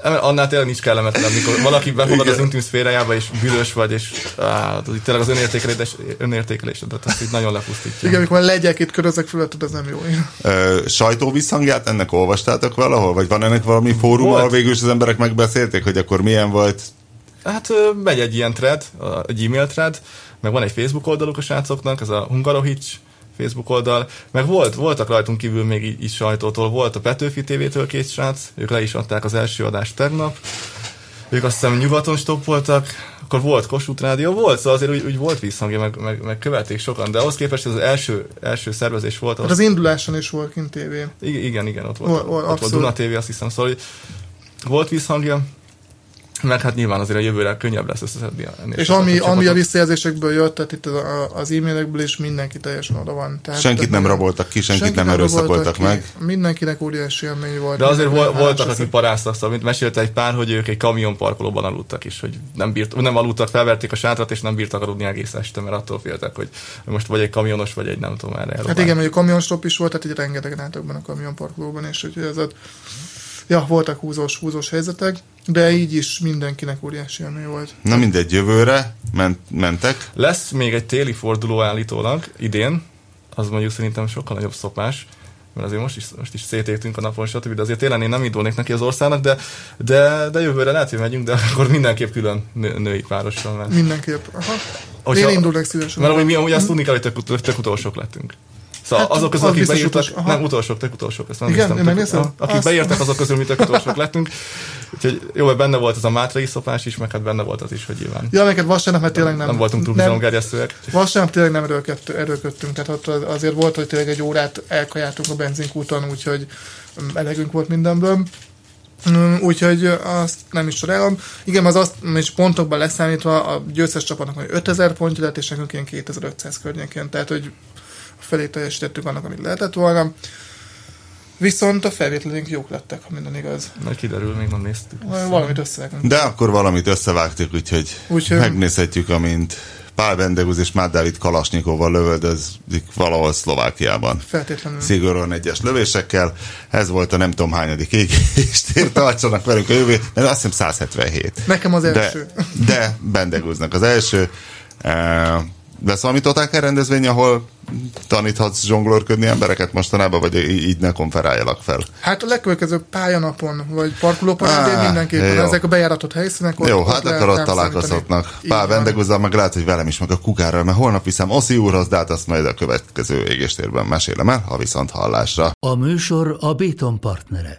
annál tényleg nincs kellemetlen, amikor valaki befogad az intim szférájába, és büdös vagy, és á, az így tényleg az önértékelés, önértékelésedet, azt így nagyon lepusztítja. Igen, amikor legyek itt körözök fölött, ez nem jó. Ö, sajtóvisszhangját ennek olvastátok valahol? Vagy van ennek valami fórum, Volt. ahol végül is az emberek megbeszélték, hogy akkor milyen volt? Hát megy egy ilyen thread, egy e-mail thread, meg van egy Facebook oldaluk a srácoknak, ez a Hungarohics Facebook oldal, meg volt, voltak rajtunk kívül még így, így sajtótól, volt a Petőfi TV-től két srác, ők le is adták az első adást tegnap, ők azt hiszem nyugaton stoppoltak, akkor volt Kossuth Rádió, volt, szóval azért úgy, úgy volt visszhangja, meg, meg, meg követték sokan, de ahhoz képest ez az első, első szervezés volt, Hát az induláson is volt kint tévé. igen, igen, igen, ott volt, Volt- ott volt. Duna TV, azt hiszem, szóval volt visszhangja, meg hát nyilván azért a jövőre könnyebb lesz összeszedni És ami, a ami a visszajelzésekből jött, tehát itt az, az e-mailekből is mindenki teljesen oda van. Tehát, Senkit nem raboltak ki, senkit nem erőszakoltak ki. meg. Mindenkinek óriási élmény volt. De azért vol, voltak, akik paráztak, szóval mint mesélte egy pár, hogy ők egy kamionparkolóban aludtak is, hogy nem, bírt, nem aludtak, felverték a sátrat, és nem bírtak aludni egész este, mert attól féltek, hogy most vagy egy kamionos, vagy egy nem tudom erre Hát igen, hogy a kamionstop is volt, tehát így rengetegen álltak benne a kamionparkolóban, és hogy ez ott, ja, voltak húzós, húzós helyzetek, de így is mindenkinek óriási élmény volt. Na mindegy, jövőre ment, mentek. Lesz még egy téli forduló állítólag idén, az mondjuk szerintem sokkal nagyobb szopás, mert azért most is, most is szétégtünk a napon, stb. De azért télen én nem indulnék neki az országnak, de, de, de jövőre lehet, hogy megyünk, de akkor mindenképp külön nő, női párossal mert, Mindenképp. Aha. Hogyha- Én indulnék szívesen. Mert amúgy mi amúgy azt tudni kell, hogy tök, tök utolsók lettünk. Szóval Hát, azok közül, az akik beírtak, utolsó, nem utolsók, tök utolsók, ezt nem Igen? Én tök- Akik Azt- beírtak, azok közül mi tök utolsók lettünk. Úgyhogy jó, hogy benne volt ez a mátrai szopás is, meg hát benne volt az is, hogy nyilván Ja, neked vasárnap, mert tényleg nem. nem, voltunk túl bizalomgerjesztőek. Vasárnap tényleg nem erőlködtünk, erőlködtünk, tehát ott az- azért volt, hogy tényleg egy órát elkajáltunk a benzinkúton, úgyhogy mm, elegünk volt mindenből. Mm, Úgyhogy azt nem is csodálom. Igen, az azt, és pontokban leszámítva a győztes csapatnak hogy 5000 pontja lett, és nekünk ilyen 2500 környékén, tehát hogy felé teljesítettük annak, amit lehetett volna. Viszont a felvételeink jók lettek, ha minden igaz. Majd kiderül, még nem néztük. Valamit összevágunk. De akkor valamit összevágtuk, úgyhogy Úgyhogy- megnézhetjük, amint Pál Bendegúz és Már Dávid Kalasnyikovval lövöldözik valahol Szlovákiában. Feltétlenül. Szigorúan egyes lövésekkel. Ez volt a nem tudom hányadik égéstér. Tartsanak velünk a jövő, mert azt hiszem 177. Nekem az De, első. de Bendegúznak az első. E, lesz valami totálkár rendezvény, ahol taníthatsz zsonglőrködni embereket mostanában, vagy így ne konferáljalak fel? Hát a legkövetkező pályanapon, vagy parkolóparádén Á, mindenképpen, jó. ezek a bejáratott helyszínek. Jó, ott hát akkor ott találkozhatnak. Pál van. Vendegúzzal meg lehet, hogy velem is, meg a kukárral, mert holnap viszem Oszi úrhoz, de hát azt majd a következő égéstérben mesélem el, ha viszont hallásra. A műsor a Béton partnere.